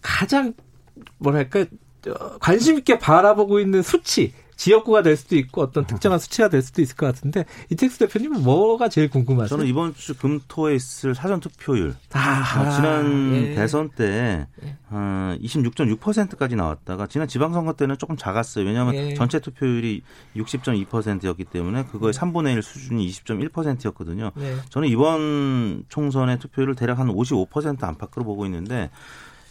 가장 뭐랄까 관심 있게 바라보고 있는 수치 지역구가 될 수도 있고 어떤 특정한 수치가 될 수도 있을 것 같은데 이택수 대표님은 뭐가 제일 궁금하세요? 저는 이번 주 금토에 있을 사전 투표율 아, 어, 지난 예. 대선 때 어, 26.6%까지 나왔다가 지난 지방선거 때는 조금 작았어요. 왜냐하면 예. 전체 투표율이 60.2%였기 때문에 그거의 3분의 1 수준이 20.1%였거든요. 네. 저는 이번 총선의 투표율을 대략 한 55% 안팎으로 보고 있는데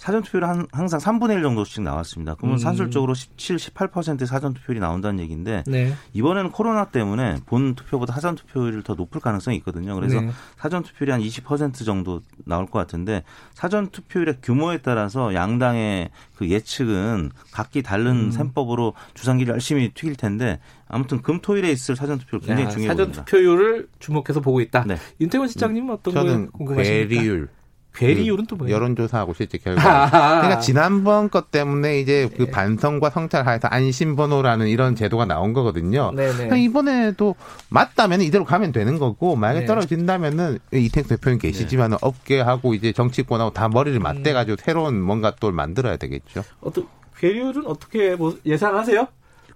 사전 투표율 한, 항상 3분의 1 정도씩 나왔습니다. 그러면 음. 산술적으로 17, 18%의 사전 투표율이 나온다는 얘기인데 네. 이번에는 코로나 때문에 본 투표보다 사전 투표율이 더 높을 가능성이 있거든요. 그래서 네. 사전 투표율이 한 20% 정도 나올 것 같은데 사전 투표율의 규모에 따라서 양당의 그 예측은 각기 다른 음. 셈법으로 주상기를 열심히 튀길 텐데 아무튼 금토일에 있을 사전 투표를 굉장히 중요해 사전 투표율을 주목해서 보고 있다. 네. 윤태원 실장님은 어떤 걸 궁금하십니까? 괴리율. 괴리율은 그 또 뭐예요? 여론조사하고 실제 결과. 그러니까 지난번 것 때문에 이제 그 네. 반성과 성찰하에서 안심번호라는 이런 제도가 나온 거거든요. 그러니까 이번에도 맞다면 이대로 가면 되는 거고 만약에 네. 떨어진다면은 이택 대표님 계시지만 은 네. 업계하고 이제 정치권하고 다 머리를 맞대가지고 음. 새로운 뭔가 또 만들어야 되겠죠. 어떤 괴리율은 어떻게 뭐 예상하세요?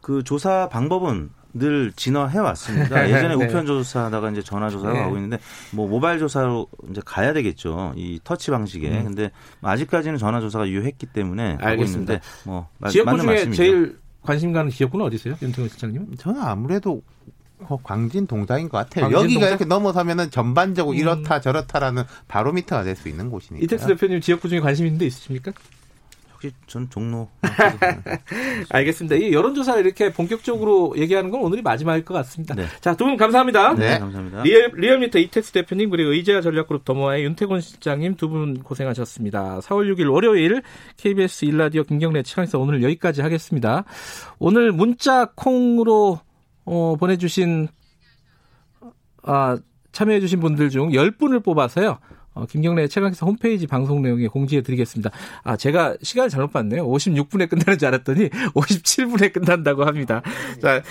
그 조사 방법은 늘 진화해 왔습니다. 예전에 네. 우편 조사하다가 이제 전화 조사가 네. 가고 있는데 뭐 모바일 조사로 이제 가야 되겠죠. 이 터치 방식에. 음. 근데 아직까지는 전화 조사가 유효했기 때문에 알고 있는데 뭐 지역구 중에 말씀이죠. 제일 관심 가는 지역구는 어디 있어요? 윤태곤 실장님? 저는 아무래도 광진 동작인 것 같아요. 광진 여기가? 이렇게 넘어서면은 전반적으로 음. 이렇다 저렇다라는 바로미터가 될 수 있는 곳이니까. 이택수 대표님 지역구 중에 관심 있는 데 있으십니까? 혹시 전 종로. 알겠습니다. 이 여론조사를 이렇게 본격적으로 얘기하는 건 오늘이 마지막일 것 같습니다. 네. 자, 두 분 감사합니다. 네, 감사합니다. 리얼, 리얼미터 이택수 대표님 그리고 의제와 전략그룹 더모아의 윤태곤 실장님 두 분 고생하셨습니다. 4월 6일 월요일 KBS 일라디오 김경래 최강에서 오늘 여기까지 하겠습니다. 오늘 문자 콩으로 어, 보내주신 아, 참여해주신 분들 중 10분을 뽑아서요. 어, 김경래 최강기사 홈페이지 방송 내용에 공지해 드리겠습니다. 아, 제가 시간을 잘못 봤네요. 56분에 끝나는 줄 알았더니 57분에 끝난다고 합니다. 자,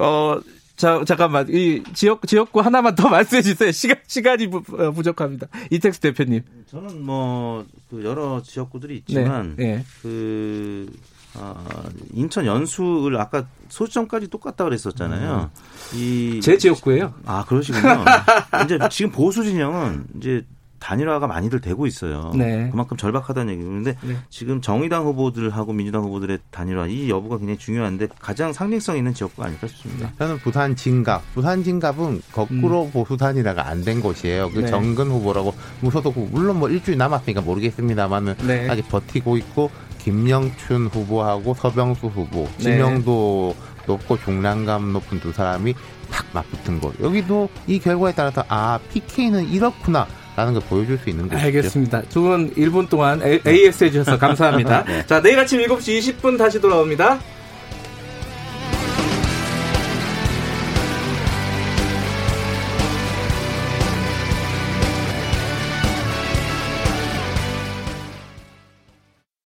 어, 자, 잠깐만. 이 지역, 지역구 하나만 더 말씀해 주세요. 시간, 시간이 부, 어, 부족합니다. 이택스 대표님. 저는 뭐, 그 여러 지역구들이 있지만, 네, 네. 그, 어, 인천 연수를 아까 소점까지 똑같다 그랬었잖아요. 음. 이. 제 지역구예요 아, 그러시군요. 이제 지금 보수 진영은 이제 단일화가 많이들 되고 있어요. 네. 그만큼 절박하다는 얘기인데 그런데 네. 지금 정의당 후보들하고 민주당 후보들의 단일화 이 여부가 굉장히 중요한데 가장 상징성 있는 지역구가 아닐까 싶습니다. 저는 부산 진갑. 부산 진갑은 거꾸로 음. 보수 단일화가 안 된 곳이에요. 그 네. 정근 후보라고 무소속 후보 물론 뭐 일주일 남았으니까 모르겠습니다만은 네. 아직 버티고 있고 김영춘 후보하고 서병수 후보, 네. 지명도 높고 중량감 높은 두 사람이 탁 맞붙은 곳. 여기도 이 결과에 따라서 아 PK는 이렇구나. 라는 걸 보여줄 수 있는 거죠. 알겠습니다. 두 분 1분 동안 AS 해주셔서 감사합니다. 네. 자, 내일 아침 7시 20분 다시 돌아옵니다.